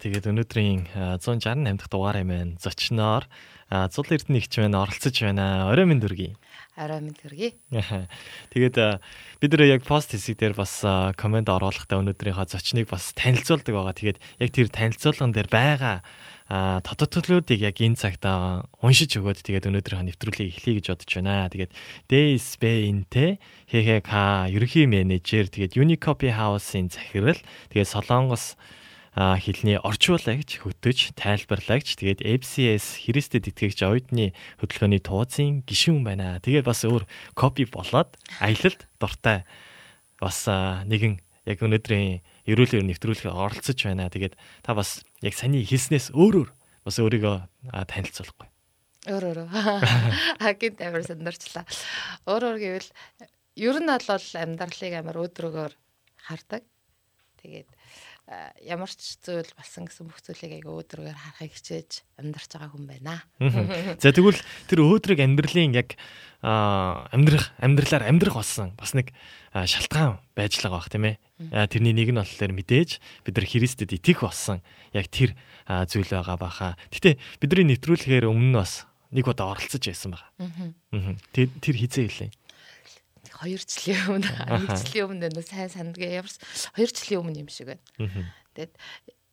тэгээд өнөөдрийн а, 168 дахь дугаар юм байна. Зочноор а, Зул Эрдэнэ ихч байна, оролцож байна. Орой минь дүргий. Мэд хүргэе. Аха. Тэгээд бид нэр яг пост хэсэг дээр бас комент оруулахдаа өнөөдрийнхөө зочныг бас танилцуулдаг байгаа. Тэгээд яг тэр танилцуулган дээр байгаа а тодтолтолуудыг яг энэ цагт а, уншиж өгөөд тэгээд өнөөдрийнхөө нэвтрүүлгийг эхлэе гэж бодож байна. Тэгээд DSB-нтэй ХХК ерөнхий менежер тэгээд Unicopy House-ын захирал тэгээд Солонгос хэлний орчуулагч хөтөж тайлбарлагч тэгээд FCS Христэд итгэгч оюутны хөтөлбөрийн тууцын гишүүн байна. Тэгээд бас өөр копи болоод аялалд дуртай бас нэгэн яг өнөөдрийн ерөөлөөр нэвтрүүлэх оролцож байна. Тэгээд та бас яг саний хэлснээс өөрөөр бас өөрийгөө танилцуулахгүй. Өөр өөр. Хагин амар сандарчлаа. Өөр өөр гэвэл ер нь бол амьдралыг амар өөдрөгөөр хардаг. Тэгээд ямар ч зүйл болсон гэсэн бүх зүйлийг айгаа өөдрөөр харахыг хичээж амьдарч байгаа хүн байна. За тэгвэл тэр өөдрөг амьдралын яг амьдрах амьдралаар амьдрах болсон бас нэг аа, шалтгаан байж л байгаа бах тийм ээ. Тэрний нэг нь болохоор мэдээж бид нар Христэд итгэх болсон яг тэр зүйл байгаа баха. Гэтэ бидний нэвтрүүлэхээр өмнө нь бас нэг удаа оролцож байсан байгаа. Тэр хизээ хэлээ. Хоёр жилийн өмнө, [LAUGHS] нэг жилийн өмнө сайн сандгаа ямар ч- хоёр жилийн өмнө юм шиг байна. Тэгээд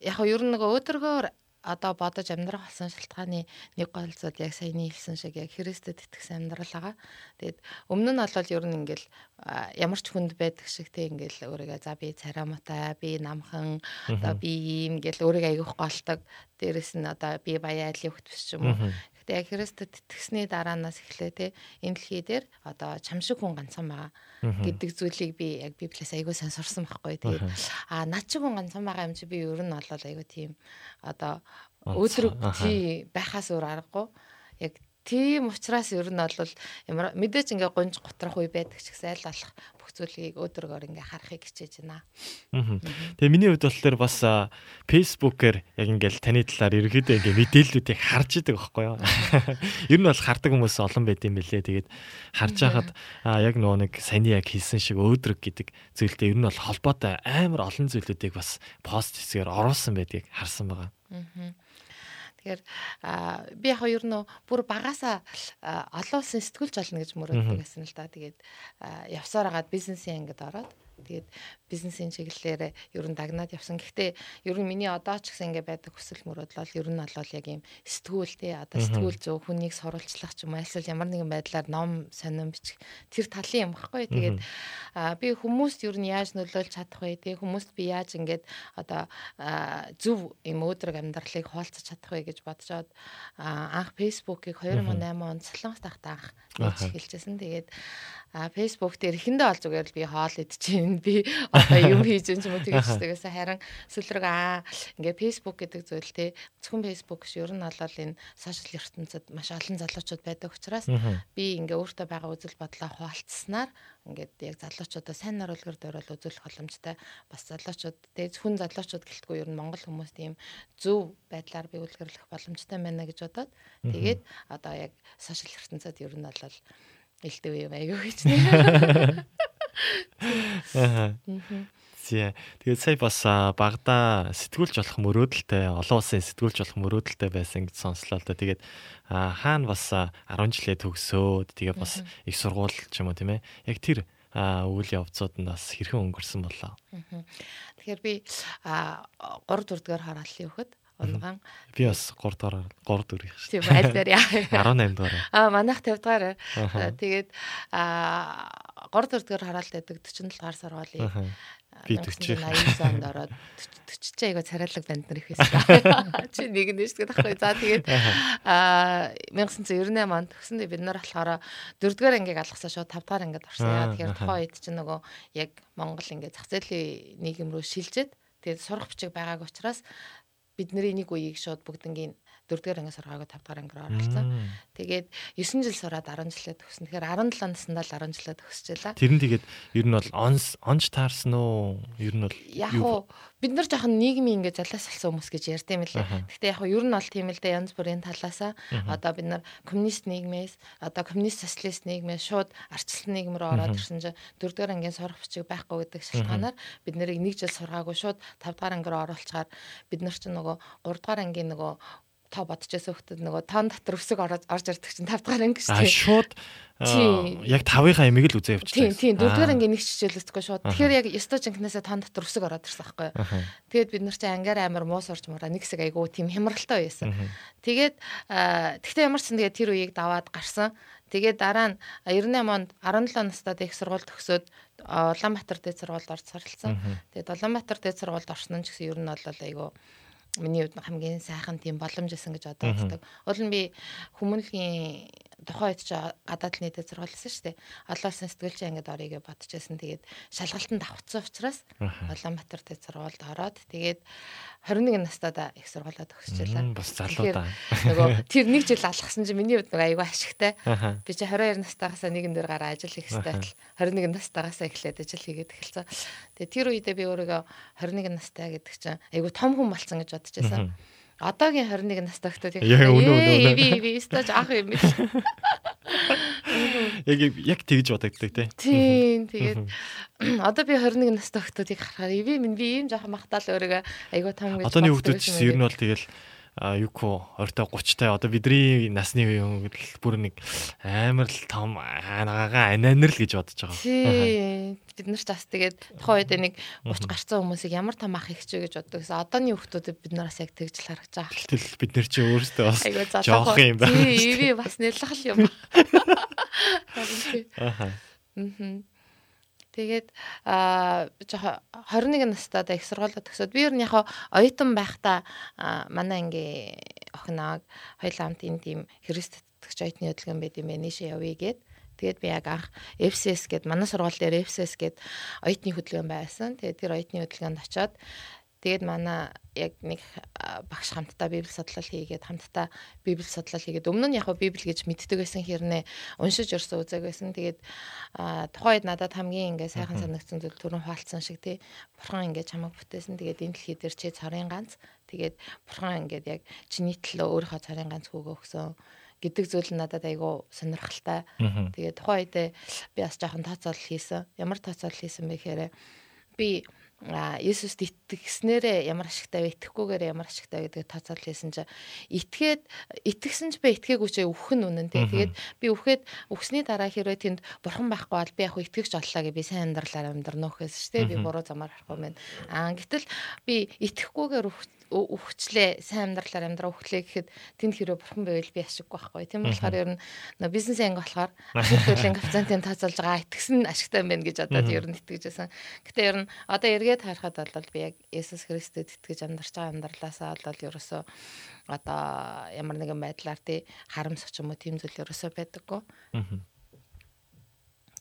яг нь нөгөө өөдрөгөөр одоо бодож амьдрах болсон шалтгааны нэг гол зүйл яг саяны хэлсэн шиг яг Христэд итгэсэн амьдрал байгаа. Тэгээд өмнө нь бол ер нь ингээл ямар ч хүнд байдаг шиг те ингээл өөрийгөө за би цараматай, би намхан, одоо би ийм гэл өөрийгөө аявих голдог. Дээрэс нь одоо би баяа айлын хөвт биш ч юм уу. Гэтэ яг Христэд итгэсний дараанаас эхлээ те энэ дэлхий дээр одоо чамшиг хүн ганцхан байгаа гэдэг зүйлийг би яг Библиэс айгүй сайн сурсан байхгүй. Тэгээд а над шиг хүн ганцхан байгаа юм чи би ер нь бол айгүй тийм одоо өөдрөг тий байхаас өөр аргагүй. Тийм учраас ер нь бол ямар мэдээж ингээ гонж готрох үе байдаг ч гэсэн аль болох бүх зүйлийг өөдрөгөр ингээ харахыг хичээж байна. Тэгээ миний хувьд болохоор бас аа, Facebook-ээр яг ингээл таны талаар ерөөдөө ингээ мэдээллүүдийг харж идэг байхгүй юу. [LAUGHS] Ер нь бол хардаг хүмүүс олон байд юм бэлээ. Тэгээд харж байхад аа, яг нөгөө нэг саяны яг хэлсэн шиг өөдрөг гэдэг зүйлтэй ер нь бол холбоотой амар олон зүйлүүдийг бас пост хэсгээр оруулсан байдгийг харсан байгаа. Мгм. Тэгэхээр би яг хоёр нөө бүр багасаа олон улсын сэтгүүлч болно гэж мөрөөддөг байсан л да. Тэгээд явсаар агаад бизнесийн ангид ороод тэгээд бизнесийн чиглэлээр ер нь дагнаад явсан. Гэхдээ ер нь миний одоо ч гэсэн ингээ байдаг хүсэл мөрөөдөл ер нь бол яг юм сэтгүүл те одоо сэтгүүл зөв хүнийг сурвалжлах ч юм уу эсвэл ямар нэгэн байдлаар ном сонирн бичих тэр талын юм баггүй. Тэгээд би хүмүүст ер нь яаж нөлөөлж чадах вэ? Тэгээ хүмүүст би яаж ингээд одоо зөв юм өөдрөг амьдралыг хуваалцаж чадах вэ гэж бодцоод анх фэйсбүүкийг 2008 онд Солонгос тахта анх эхэлжсэн. Тэгээд а фэйсбүүк дээр эхэндээ бол зүгээр л би хоол идчихээн би одоо юм хийж юм ч юм уу тэгэж тэгээс харин сүлрэг аа ингээ фэйсбүүк гэдэг зүйл те зөвхөн фэйсбүүк ш ер нь бол энэ сошиал ертөнцид маш олон залуучууд байдаг учраас би ингээ өөртөө байгаа үзэл бодлоо хуваалцснаар ингээд яг залуучуудаа сайн оруулгаар дөрөөл үзүүлэх боломжтой бас залуучууд тэгээ зөвхөн залуучууд гэлтгүй ер нь монгол хүмүүс тийм зөв байдлаар бий үлгэрлэх боломжтой байна гэж бодоод тэгээд одоо яг сошиал ертөнцид ер нь бол илдэв юм аягүй гэж. Аа. Зэ. Тэгээд сая бас багада сэтгүүлч болох мөрөөдөлтэй, олон улсын сэтгүүлч болох мөрөөдөлтэй байсан гэж сонслоо л да. Тэгээд аа, хаана бас аа, 10 жилээ төгсөөд тэгээд бас их сургууль ч юм уу тийм ээ. Яг тэр аа, үйл явцууд нь бас хэрхэн өнгөрсөн болоо. Тэгэхээр би а 3 4 дугаар харааллын өгөхөд унган Би бас 3 дугаар 3 дүр их шүү. тийм аль дээр яа. 18 дугаар. А манайх 50 дугаар. Аха. Тэгээд а 3 4 дугаар хараалт байдаг 47 дугаар сургуулийн Аха. Би 40. 89 онд ороод 40 ч айгаа царайлаг банд нар их байсан. [LAUGHS] Чи нэг нь шүү дээ тахгүй. За тэгээд аа 1998 онд төгсөндөө бид нар болохоор 4 дугаар ангийг алгасаа шууд 5 дугаар ангид орсон. Аа, Яа тэгэхээр тухайн үед чинь нөгөө яг Монгол ингээд зах зээлийн нийгэм рүү шилжээд тэгээд сурах бичиг байгааг учраас бидний нэг үеийг шууд бүгднгийн 4 дугаар ангиас сургаагаа 5 дугаар ангиар оролцсон. Тэгээд 9 жил сураад 10 жилээ төгсөн. Тэгэхээр 17 наснаа л 10 жилээ төгсчихлаа. Тэр нь тэгээд ер нь бол онс онж таарсан уу? Ер нь бол Яг уу бид нар жоохон нийгмийн ингээ залаас салсан хүмүүс гэж ярьд юм лээ. Гэхдээ яг ер нь бол тийм л дээ янз бүрийн талаасаа одоо бид нар коммунист нийгмээс одоо коммунист социалист нийгмээс шууд арчлан нийгэм рүү ороод ирсэн чинь 4 дугаар ангийн сурах бичиг байхгүй гэдэг шалтгаанаар бид нарыг нэг жил сургаагүй шууд 5 дугаар анги руу оруулчихаар бид нар чинь нөгөө 3 дугаар ангийн нөгөө тоо бодчихсон хөлтөд нөгөө тоон дотор өсөг орж ирдэг чинь 5 дугаар анги шүү А дээ. шууд аа, Тийм. яг 5-ынхаа эмийг л үзээ явчихлаа. Тийм тийм Аа. ангийн нэг хичээл үзтгүй шууд. Тэгэхээр яг ёстой жинкнээсээ тон дотор өсөг ороод ирсэн байхгүй юу. Тэгээд бид нар чинь ангиар амар муу сурч мураа нэг хэсэг айгуу тийм хямралтай байсан. Тэгээд тэгтээ ямар ч сан тэгээд тэр үеийг даваад гарсан. Тэгээд дараа нь а, 98 онд 17 настайд их сургууль төгсөөд а, Улаанбаатар дээд сургуульд орж суралцсан. Тэгээд Улаанбаатар дээд сургуульд орсон нь ч гэсэн ер нь бол айгуу миний хувьд хамгийн сайхан тийм боломж байсан гэж одоо боддог. Уул нь би хүмүүнлэгийн тухайн үед ч гадаад нийтэд сургуулсан шүү дээ. Олон улсын сэтгүүлчийн ангид орёё гэж бодчихсон. Тэгээд шалгалтанд давхцсан учраас Улаанбаатар дэд сургуульд ороод тэгээд 21 настайдаа их сургуулаад төгсчихлээ. Бас залуу да. Нөгөө тэр нэг жил алгасан чинь миний хувьд нөгөө аюу ашигтай. Би чи 22 настайгасаа нэгэн дээр гараа ажил хийх хэрэгтэй. 21 настайгасаа эхлээд ажил хийгээд эхэлсэн. Тэгээ тэр үедээ би өөрийгөө 21 настай гэдэг чинь айгу том хүн болсон гэж бодож байсан. Одоогийн 21 настай үнэ, үнэ, үнэ. би би стаж ах юм биш. Яг яг тэгж бодогддаг тий. Тийм тэгээд одоо би 21 настай хүмүүсийг харахаар иви минь би ийм жоохон махтаал өөрийгөө айгу том гэж боддог хүмүүс ер нь бол тэгэл а юуко ортой 30 та одоо бидний насны үеийн л бүр нэг амар л том анагаага ананер л гэж бодож байгаа. Бид нар ч бас тэгээд тухайн үед нэг 30 гарцсан хүмүүсийг ямар том ах ихч вэ гэж боддог гэсэн. Одооны хүмүүсд бид нараас яг тэгж л харагдаж байгаа. Гэтэл бид нэр чи өөрсдөө бас жоох юм байна. Тийм би бас нэлхэл юм. [LAUGHS] Харин тийм. Тэгээд аа жоо 21 настайдаа их сургуулаа төгсөөд би ер нь яг оюутан байхдаа аа, манай ангийн охиноо хоёулаа хамт энэ тийм Христ итгэж оюутны хөдөлгөөн байд юм бэ нийшээ явъя гэд Тэгээд би яг анх FCS гээд манай сургууль дээр FCS гээд оюутны хөдөлгөөн байсан. Тэгээд тэр оюутны хөдөлгөөнд очиод тэгээд манай яг нэг багш хамтдаа библи судлал хийгээд хамтдаа библи судлал хийгээд өмнө нь яг библи гэж мэддэг байсан хэрнээ уншиж өрсөн үзэг байсан. Тэгээд тухайд надад хамгийн ингээ сайхан санагдсан зүйл түрүүн хаалцсан шиг тий бурхан ингээ чамайг бүтээсэн. Тэгээд энэ дэлхий дээр чи царийн ганц. Тэгээд бурхан ингээд яг чиний төлөө өөрийнхөө царийн ганц хүүгөө өгсөн гэдэг зүйл надад айгүй сонирхолтой. Тэгээд тухайн үедээ би бас жоохон тооцоол хийсэн. Ямар тооцоол хийсэн бэ гэхээр би а Есүст итгэснээрээ ямар ашигтай вэ? Итгэхгүйгээр ямар ашигтай гэдэг тооцоол хийсэн чинь итгээд итгэсэн ч бэ? Итгээгүй ч үхэн үнэн тий тэгээд би үхээд үхсний дараа хэрвээ тэнд бурхан байхгүй бол би яг итгэгч боллоо гэж би сайн амьдралаар амьдрнө гэхээс шүү дээ. Би буруу замаар харахгүй мэн аа гэтэл би итгэхгүйгээр үх өвчлээ сайн амьдралаар амьдраа өвчлээ гэхэд тэнд хэрэг бурхан байвал би ашиггүй байхгүй тийм болохоор ер нь бизнес анги болохоор [LAUGHS] ашигтлын коэффициентийн тооцоолж байгаа итгэсэн ашигтай юм байна гэж одоо ер нь итгэж байсан. Гэтэ ер нь одоо эргээд харахад бол би яг Есүс Христэд итгэж амьдарч байгаа амьдралаасаа бол ерөөсөө одоо ямар нэгэн байдлаар тий харамсах юм уу тийм зүйл ерөөсөө байдаггүй.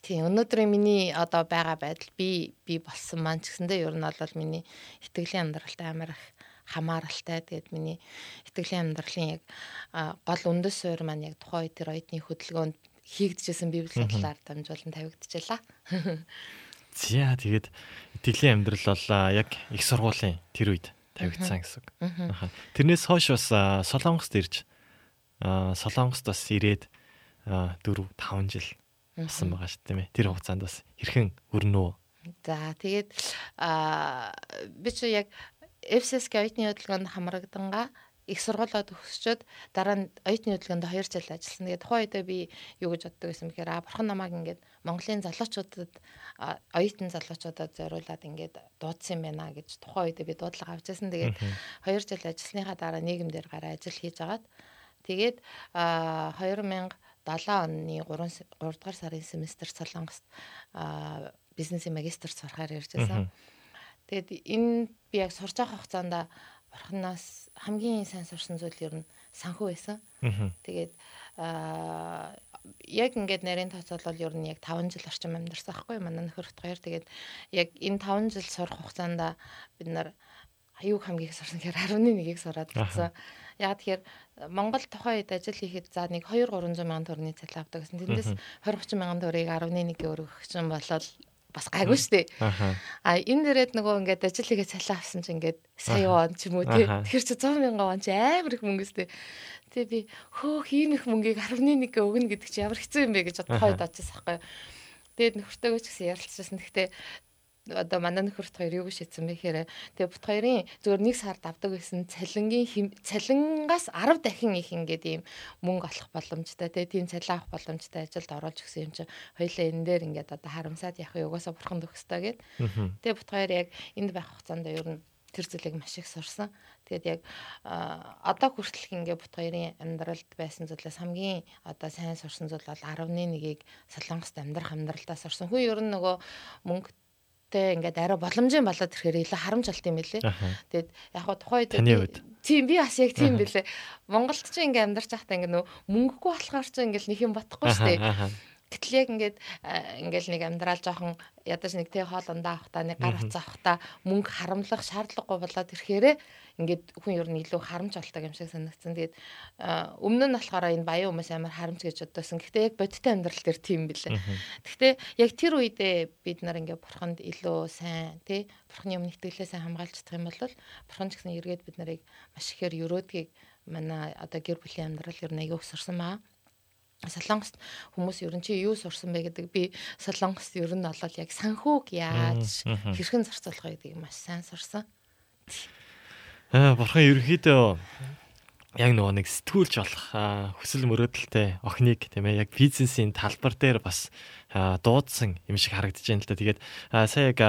Тийм өнөөдрийн миний одоо байгаа байдал би би болсон маань ч гэсэндээ ер нь бол миний итгэлийн амьдралтай амар их хамааралтай. Тэгээд миний итгэлийн амьдралын яг гол үндэс суурь маань яг тухайн үед тэр оюутны хөдөлгөөнд хийгдчихсэн библи судлаар дамжуулан тавигдчихлаа. [LAUGHS] За тэгээд итгэлийн амьдрал бол яг их сургуулийн тэр үед тавигдсан гэсэн. Тэрнээс хойш бас Солонгост ирж Солонгост бас ирээд 4 5 жил болсон байгаа шүү дээ тийм ээ. Тэр хугацаанд бас хэрхэн өрнөө. За тэгээд а би чи яг FSS-ийн оюутны хөдөлгөөнд хамрагдангаа их сургуулаа төгсчөөд дараа нь оюутны хөдөлгөөнд 2 жил ажилласан. Тэгээд тухайн үедээ би юу гэж боддог байсан бэхээр а бурхан намайг ингээд Монголын залуучуудад оюутан залуучуудад зориулаад ингээд дуудсан байна гэж тухайн үедээ би дуудлага авч байсан. Тэгээд 2 жил ажилласныхаа дараа нийгэмдэр гараа ажил хийж агаад тэгээд а 2000 7 оны 3 3 дугаар сарын семестр Солонгост бизнесийн магистр сурахаар ирж байсан. Тэгээд энэ би яг сурч байгаа хугацаанд бурханаас хамгийн сайн сурсан зүйл ер нь санхүү байсан. Тэгээд а яг ингээд нарийн тооцоолол ер нь яг 5 жил орчим амьдарсан байхгүй манай нөхөрт хоёр тэгээд яг энэ 5 жил сурах хугацаанд бид нар аюуг хамгийн сурсан гэхээр 11-ийг сураад гэсэн. Яг тэгэхээр Монгол тухайн үед ажил хийхэд за нэг 2 300 мянган төгрөгийн цалин авдаг гэсэн. Тэндээс 20 30 мянган төгрөгийг 11-ийг өргөх чинь болол бас гайгүй шүү дээ. А энэ дээрээд нөгөө ингээд ажил хийгээ цалин авсан чинь ингээд сая вон ч юм уу тий. Тэгэхээр чи 100 мянган вон чи амар их мөнгө өстэй. Тэгээ би хөөх ийм их мөнгийг 11-ийг өгнө гэдэг чи ямар хэцүү юм бэ гэж бодохой дачсан байхгүй. Тэгээд нөхөртөөгөө ч гэсэн ярилцчихсан. Гэхдээ одоо манай нөхөрт хоёр юу шийдсэн бэ гэхээр тэгээ бут хоёрын зөвөр нэг сард авдаг гэсэн цалингийн цалингаас 10 дахин их ингээд ийм мөнгө олох боломжтой тэгээ тийм цалин авах боломжтой ажилд оруулж гисэн юм чи хоёлаа энэ дээр ингээд одоо харамсаад явах угаасаа бурхан төгсдөө гэд тэгээ бут хоёр яг энд байх хугацаанд ер нь тэр зүйлийг маш их сурсан. Тэгээд яг одоо хүртэл ингээ бут хоёрын амьдралд байсан зүйлээс хамгийн одоо сайн сурсан зүйл бол 11-ийг Солонгост амьдрах амьдралдаа сурсан. Хүн ер нь нөгөө мөнгө тэ ингээд арай боломжийн болоод ирэхээр илүү харамж алт юм билээ. Аха. Тэгээд яг хаа тухайн үед Таны хувьд? Тийм би бас яг тийм билээ. Монголд ч ингээ амьдарч байхдаа ингээ нөө мөнгөгүй болохоор ч ингээл нэг юм бодохгүй шүү дээ. Гэтэл яг ингээд ингээл нэг амьдрал жоохон ядаж нэг тэ хоол ундаа авахта нэг гар утас авахта мөнгө харамлах шаардлагагүй болоод ирэхээрээ ингээд хүн ер нь илүү харамж болдог юм шиг санагдсан. Тэгээд өмнө нь болохоор энэ баян хүмүүс амар харамж гэж боддосон. Гэхдээ яг бодиттой амьдрал дээр тийм билээ. Гэхдээ яг тэр үедээ бид нар ингээд бурханд илүү сайн тий бурханы өмнө итгэлээ сайн хамгаалж чадах юм бол бурхан ч гэсэн эргээд бид нарыг маш ихээр өрөөдгийг манай одоо гэр бүлийн амьдрал ер нь аягүй өсөрсөн баа. Солонгост хүмүүс ер нь чи юу сурсан бэ гэдэг би Солонгост ер нь олол яг санхүүг яаж хэрхэн зарцуулах вэ гэдгийг маш сайн сурсан. Аа бурхан ерөнхийдөө яг нөгөө нэг сэтгүүлж болох хүсэл мөрөөдөлтэй охиныг тийм ээ яг бизнесийн талбар дээр бас дуудсан юм шиг харагдаж байна л да. Тэгээд сая яг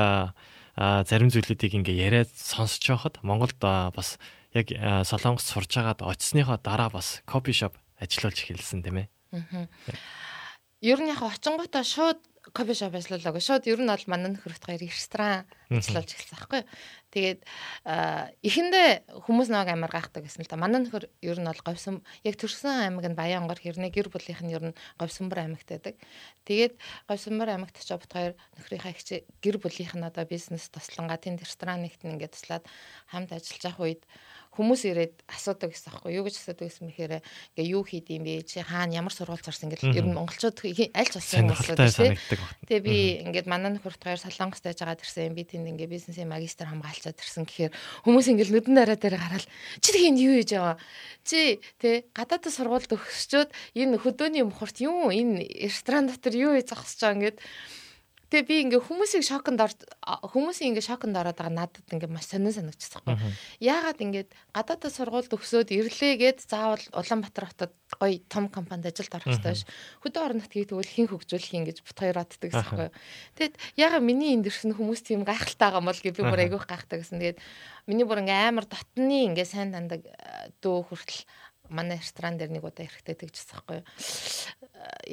зарим зүйлүүдийг ингээ яриад сонсож байхад Монголд бас яг аа, Солонгост сурж байгаад очисныхоо дараа бас кофе шоп ажиллуулж эхэлсэн тийм ээ. Ер нь яг очингуудаа шууд кофе шоп ажиллуулаагүй. Шууд ер нь бол манай нөхөрт хоёр ресторан ажиллуулж эхэлсэн байхгүй. Тэгээд аа, эхэндээ хүмүүс нэг амар гайхдаг гэсэн л да. Манай нөхөр ер нь бол говьсон яг төрсөн аймаг нь Баянгор хэрнээ гэр бүлийнх нь ер нь говьсонбор аймагт байдаг. Тэгээд говьсонбор аймагт ч бот хоёр нөхрийнхаа их гэр бүлийнх нь одоо бизнес туслангаа тэнд ресторан нэгт нь ингээд туслаад хамт ажиллаж явах үед хүмүүс ирээд асуудаг гэсэн аахгүй. Юу гэж асуудаг гэсэн мэхээр ингээ юу хийд юм бэ? Чи хаана ямар сургууль зарсан ингээд ер нь монголчууд аль ч болсон хүмүүс тийм. Тэгээ би ингээд манай нөхөрт хоёр солонгост байж байгаа тэрсэн. Би тэнд ингээ бизнесийн магистр хамгаалчаад тэрсэн гэхээр хүмүүс ингээ нүдэн дараа дээр гараад чи тэгээд юу хийж байгаа? Чи тэ гадаадд сургуульд өгсчөөд энэ хөдөөний мухарт юу энэ ресторан дотор юу хийж зогсож байгаа ингээд Тэгээ би ингээ хүмүүсийг шоконд хүмүүсийн ингээ шоконд ороод байгаа надад ингээ маш сонин санагдчихсан байхгүй. Яагаад ингээд гадаадд сургуульд өгсөөд ирлээгээд заавал Улаанбаатар хотод гоё том компанид ажилд орох хэрэгтэй ш. Хөдөө орон нутгийг тэгвэл хин хөгжүүлэх юм гэж бут хоёр боддог гэсэн байхгүй. Тэгэд яагаад миний энд ирсэн хүмүүс тийм гайхалтай байгаа юм бол гэж би бүр айгүйх гайхдаг гэсэн. Тэгээд миний бүр ингээ амар дотны ингээ сайн дандаг э, дөө хүртэл манай ресторан дээр нэг удаа ирэхдээ тэгжсэн байхгүй.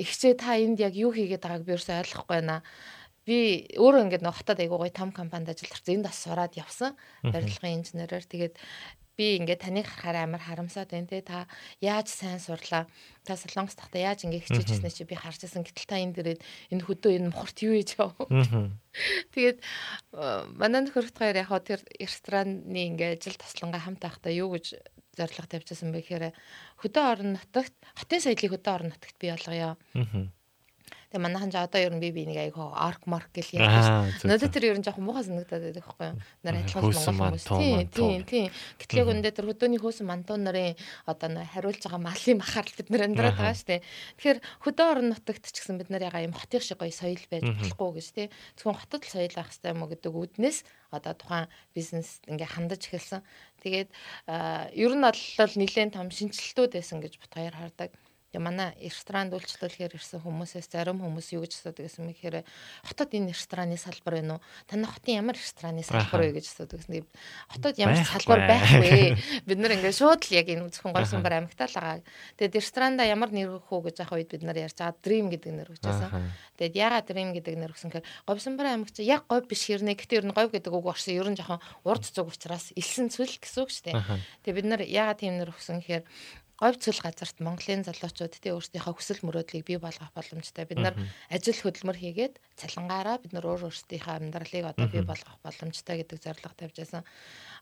Ихчээ та энд яг юу хийгээд байгааг би ерөөсөй ойлгохгүй байна би өөрөө ингээд нэг хотод айгуу гоё том компанид ажиллахаар энд бас сураад явсан барилгын инженерээр. Тэгээд би ингээд таныг харахаар амар харамсаад байна те. Та яаж сайн сурлаа? Та солонгос тахта яаж ингээд хичээжсэн чи? Би харж байсан гэтэл та энд ирээд энэ хөдөө энэ мохорт юу хийж яав тэгээд э, манай нөхөрт хоёр яг хоо тэр рестораны ингээд ажил таслангаа хамт байхдаа юу гэж зорилго тавьчихсан бэ гэхээр хөдөө орон нутагт хотын соёлыг хөдөө орон нутагт бий болгоё. Тэгээ манайхан ч одоо ер нь би би нэг айгаа арк марк гэл ярьж. Надад тэр ер нь жоохон муухай санагдаад байдаг байхгүй юу? Нар адилхан монгол хүмүүс. Тийм, тийм, тийм. Гэтэл яг үндэ тэр хөдөөний хөөсөн мантуу нарын одоо нэ хариулж байгаа малын махаар л бид нар амьдраад байгаа шүү дээ. Тэгэхээр хөдөө орон нутагт ч гэсэн бид нар ягаа юм хотын шиг гоё соёл байж болохгүй гэж тий. Зөвхөн хотод л соёл байх хэрэгтэй юм уу гэдэг үүднээс одоо тухайн бизнес ингээ хандаж эхэлсэн. Тэгээд ер нь бол нэлээд том шинжилтүүд байсан гэж бот хоёр хардаг. Тэгээ манай ресторанд үйлчлүүлэхээр ирсэн хүмүүсээс зарим хүмүүс юу гэж асуудаг гэсэн мэхээр хотод энэ рестораны салбар байна уу? Танай хотын ямар рестораны салбар вэ гэж асуудаг гэсэн. Тэгээд Хотод ямар салбар байхгүй. [LAUGHS] Бид нар ингээд шууд л яг энэ зөвхөн гойсон бар амигтаа л байгаа. Тэгээд ресторанда ямар нэр өгөх үү гэж яхах үед бид нар ярьж байгаа Dream гэдэг нэр өгчээсэн. Тэгээд ягаад Dream гэдэг нэр өгсөн гэхээр говьсонбор аймаг чи яг говь биш хэрнээ. Гэтэ ер нь говь гэдэг үг орсон ер нь жоохон урд зүг учраас элсэн цүл гэсэн үг шүү дээ. Ахаа. Тэгээ бид нар яагаад тийм нэр өгсөн гэхээр говь цөл газарт Монголын залуучууд тий өөрсдийнхөө хүсэл мөрөөдлийг бий болгох боломжтой. Бид нар ажил хөдөлмөр хийгээд цалингаараа бид нар өөр өөрсдийнхөө амьдралыг одоо бий болгох боломжтой гэдэг зорилго тавьж байсан.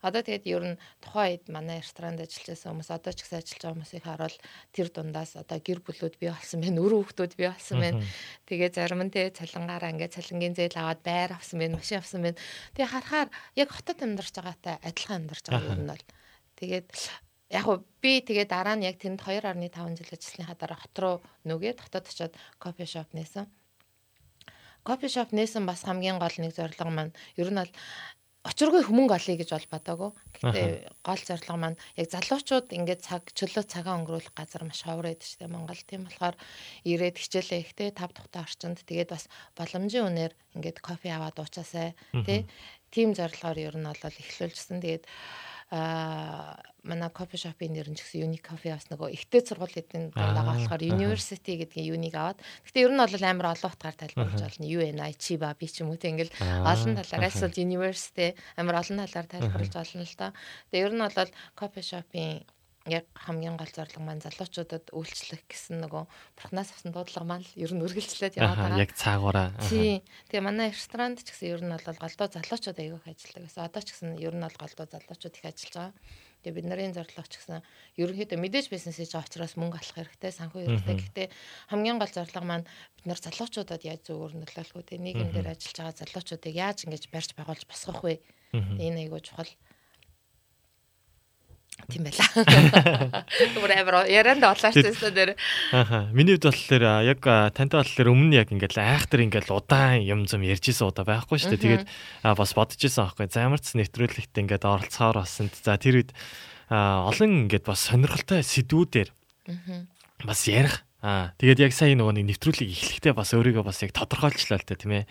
Одоо тэгээд ер нь тухайн үед манай ресторанд ажиллаж байсан хүмүүс одоо ч гэсэн ажиллаж байгаа хүмүүсийг харуул тэр дундаас одоо гэр бүлүүд бий болсон байна, өр хүүхдүүд бий болсон байна. Тэгээ зарим нь тий цалингаараа ингээд цалингийн зээл аваад байр авсан байна, машин авсан байна. Тэгээ харахаар яг хотод амьдарч байгаатай адилхан амьдарч байгаа юм бол тэгээд яг уу би тэгээ дараа нь яг тэнд 2.5 жил ажилласныхаа дараа хот руу нүгээд хотод очиод кофе шоп нээсэн. Кофе шоп нээсэн бас хамгийн гол нэг зорилго маань ер нь бол очиргүй хүмүүнг олъё гэж бол бодоагүй. Гэтэ гол зорилго маань яг залуучууд ингээд цаг чөлөө цагаа өнгөрүүлэх газар маш ховор байдаг шүү дээ Монгол. Тийм болохоор ирээд хичээлээ ихтэй тав тухтай орчинд тэгээд бас боломжийн үнээр ингээд кофе аваад уучаасай тий. Тим зорилгоор ер нь бол эхлүүлжсэн. Тэгээд аа манай кофе шопын нэр нь ч гэсэн Unique Coffee бас нөгөө ихтэй сургууль гэдэг байгаа болохоор University гэдгийн юник аваад. Гэтэ ер нь бол амар олон утгаар тайлбарлаж болно. UNI Chiba би ч юм уу тэг ингээл олон талаар эсвэл University амар олон талаар тайлбарлаж болно л доо. Тэгээ ер нь бол кофе шопын яг хамгийн гол зорилго маань залуучуудад үйлчлэх гэсэн нөгөө бурхнаас авсан дуудлага маань л ер нь үргэлжлээд яваад байгаа. яг цаагаараа. Тий. Тэгээ манай ресторанд ч гэсэн ер нь бол голдуу залуучууд их ажилладаг гэсэн. Одоо ч гэсэн ер нь бол голдуу залуучууд их ажиллаж байгаа. Тэгээ бид нарын зорилго ч гэсэн ерөнхийдөө мэдээж бизнес хийж байгаа учраас мөнгө алах хэрэгтэй, санхүү хэрэгтэй. Гэхдээ хамгийн гол зорилго маань бид нар залуучуудад яаж зөвөр нөлөөлөх вэ? Нийгэм дээр ажиллаж байгаа залуучуудыг яаж ингэж барьж байгуулж босгох вэ? Энэ аягүй чухал. Тийм байла. Түр амар ярианд олооч тест дээр. Аха. Миний хувьд болохоор яг тантай болохоор өмнө яг ингээл айхтар ингээл удаан юм зам ярьжсэн удаа байхгүй шүү дээ. Тэгээд бас бодож исэн аахгүй. За ямар ч нэвтрүүлэгт ингээд оролцохоор басан. За тэр үед олон ингээд бас сонирхолтой сэдвүүдээр бас ярих. Аа тэгээд яг сая нөгөө нэг нэвтрүүлэг эхлэхдээ бас өөрийгөө бас яг тодорхойлчлаа л та тийм ээ.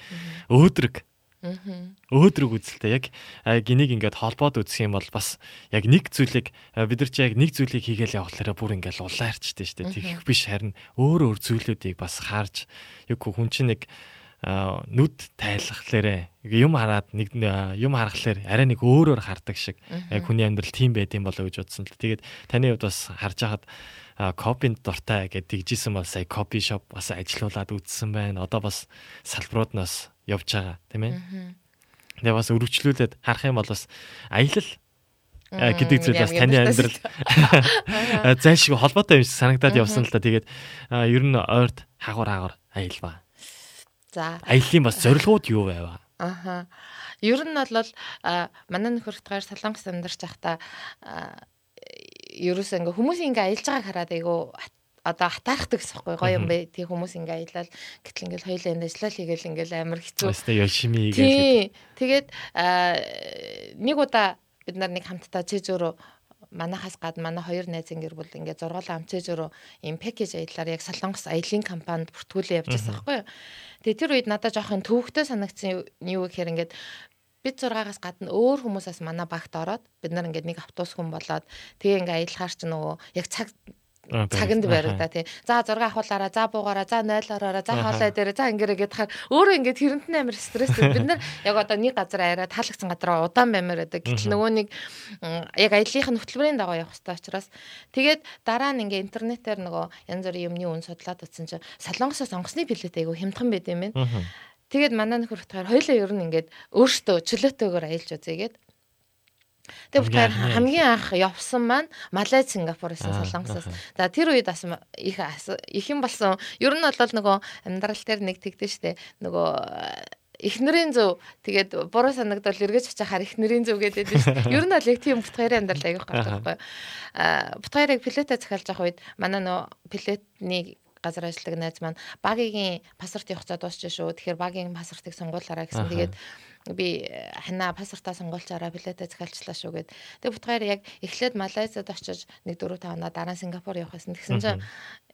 Өөдрөг өөдрөг үзэлтэй яг а, гинийг ингээд холбоод үзэх юм бол бас яг нэг зүйлийг бид нар чи яг нэг зүйлийг хийгээл явахлаараа бүр ингээд улаарчтэй шүү дээ. Тэгэх биш харин өөр өөр зүйлүүдийг бас харж яг хүн чинь нэг нүд тайлхлаарэ юм хараад нэг юм харахлаар арай нэг өөрөөр хардаг шиг яг хүний амьдрал тийм байд юм болоо гэж бодсон л. Тэгээд таны хувьд бас харж хахад копинд дуртай гэдэг дижсэн бол сая копи шоп бас ажилуулад үзсэн байна. Одоо бас салбарууднаас явж байгаа тийм ээ. Тэгээ бас өргөжлүүлээд харах юм бол бас аялал гэдэг зүйл бас таны амьдрал [LAUGHS] зайлшгүй холбоотой юм шиг санагдаад явсан л та. Тэгээд ер нь ойрт хагур хагур аялваа. За. Аяллаа бас зорилгууд юу байваа? Аха. Ер нь бол манай нөхөртгээр Солонгос амьдарч байхдаа ерөөсөө ингээ хүмүүс ингээ аялж байгааг хараад айгу хат- одоо хатаархдаг гэсэн байхгүй гоё юм бэ. Тий хүмүүс ингээ аялал гэтэл ингээл хоёулаа энэ ажиллал хийгээл ингээл амар хэцүү. Өстэй гэдэг. Тий. Тэгээд нэг удаа бид нар нэг хамтдаа чэжөөрөө манахаас гадна манай хоёр найзын гэр бүл ингээд зургаалan ам чэжөөрөө ийм пакэж аяллаар яг Солонгос аялын компанид бүртгүүлээ явж байсан байхгүй юу. Тэгээ тэр үед надад жоохон төвөгтэй санагдсан юу гэхээр ингээд бид зургаагаас гадна өөр хүмүүсээс манай багт ороод бид нар ингээд нэг автобус хүн болоод тэгээ ингээ аялахаар ч нөгөө яг цаг Аа, цаганд байна. байраа та тий. За 6 ахуулаараа, за буугаараа, за 0 ороороо, за хоолой дээр, за ингэрэ гэдгээр өөрөө ингээд хэрэнтэн амир стресстэй. Бид нар яг одоо нэг газар арай таалагдсан газараа удаан баймаар байдаг. Гэтэл нөгөө нэг яг аяллахын хөтөлбөрийн дагуу явах хэрэгтэй учраас тэгээд дараа нь ингээд интернетээр нөгөө янз бүрийн юмны үн судлаад утсан чинь Солонгосоос онгоцны билет айгу хямдхан байд юм байна. Тэгээд манай нөхөр утгаар хоёлаа ер нь ингээд өөртөө чөлөөтэйгээр аялж үзээгээд Тэгээд Хамгийн утгаар хамгийн анх явсан маань Малайз, Сингапур гэсэн Солонгосоос. За тэр үед бас их их юм болсон. Ер нь бол нөгөө амьдрал дээр нэг тэгдэж штэ нөгөө эхнэрийн зөв тэгээд буруу санагдвал эргэж очихаар эхнэрийн зөв гэдэг дээ шүү. Ер нь бол яг тийм бутгаарийн амьдрал аявих гардаг байхгүй. Аа бутгаарыг пилетэ захиалж явах үед манай нөө пилетний газар ажилладаг найз маань багийн паспорт явах цаа дуусч шүү. Тэгэхээр багийн паспортыг сонгуулаарай гэсэн. Тэгээд би э, хана паспортаа сонгуулчаараа билетээ захиалчлаа шүү гэд. Тэгээ бутгаар яг эхлээд Малайзад очиж нэг 4 5 наа дараа Сингапур явах гэсэн. Тэгсэн чинь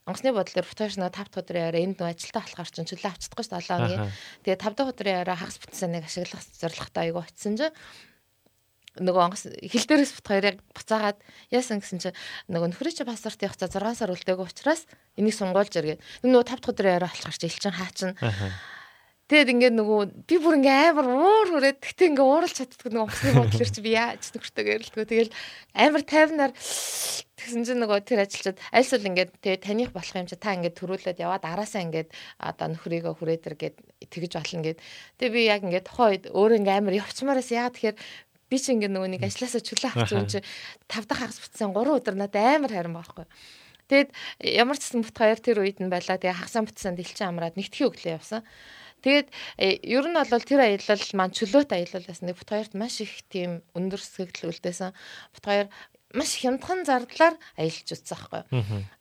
онгоцны бодлоор нэг 5 дахь өдрийн араа энд нөө ажилтаа болохоор чинь чөлөө авчихдаггүй шүү дээ 7 хоногийн. Тэгээ 5 дахь өдрийн араа хагас бүтцэнийг ашиглах зорилготой айгу очисон чинь нөгөө онгоц хил дээрээс бут хоёрыг буцаагаад яасан гэсэн чинь нөгөө нөхрөө чи паспорт явах за 6 сар үлдээгүй учраас энийг сунгуулж иргээд нөгөө 5 дахь өдрийн араа алхаар чи элчин хаачин Аха. Тэгэд ингээд нөгөө би бүр ингээ амар уур хүрээд тэгтээ ингээ ууралж чаддгүй нөгөө онгоцны бодлоор чи би яаж нөхөртөө гэрэлтгөө тэгэл амар тайвнаар тэгсэн чинь нөгөө тэр ажилчид альсвал ингээд тэгээ таних болох юм чи та ингээд төрүүлээд яваад араасаа ингээд одоо нөхрийгөө хүрээд иргээд тэгж болно гэд. Тэгээ би яг ингээд тухайн үед өөр ингээ амар явчмаараас яа тэгэхээр би чи ингээ нөгөө нэг ажилласаа чөлөө авч юм чи тав дахь хагас бүтсэн 3 өдөр надад амар харин байхгүй. Тэгэд ямар ч гэсэн бут хоёр тэр үед нь байла. Тэгээ хагасаа бүтсэн дэлчин амраад нэгтгэхийн өглөө явсан. Тэгээд э, ер нь бол тэр аялал маань чөлөөт аялал байсан. Бут хоёрт маш их тийм өндөр сэтгэл үлдээсэн. Бут хоёр маш хямдхан зардлаар аялж үзсэн байхгүй.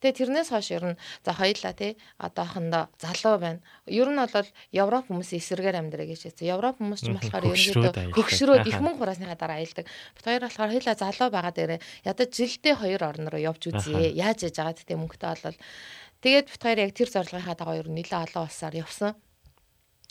Тэгээ тэрнээс хойш ер нь за хоёлаа тий одоохондоо залуу байна. Ер нь бол Европ хүмүүсийн эсрэгээр амьдраа гэж хэлсэн. Европ хүмүүс ч болохоор ерөнхийдөө хөгшрөөд их мөнгө хурааснийхаа дараа аялдаг. Бут хоёр болохоор хоёлаа залуу байгаа дээрээ ядаж жилдээ хоёр орн руу явж үзье. Яаж яж байгаа гэдэг мөнгөтэй болол тэгээд бут хоёр яг тэр зорилгынхаа дагуу ер нь нэлээд олон улсаар явсан.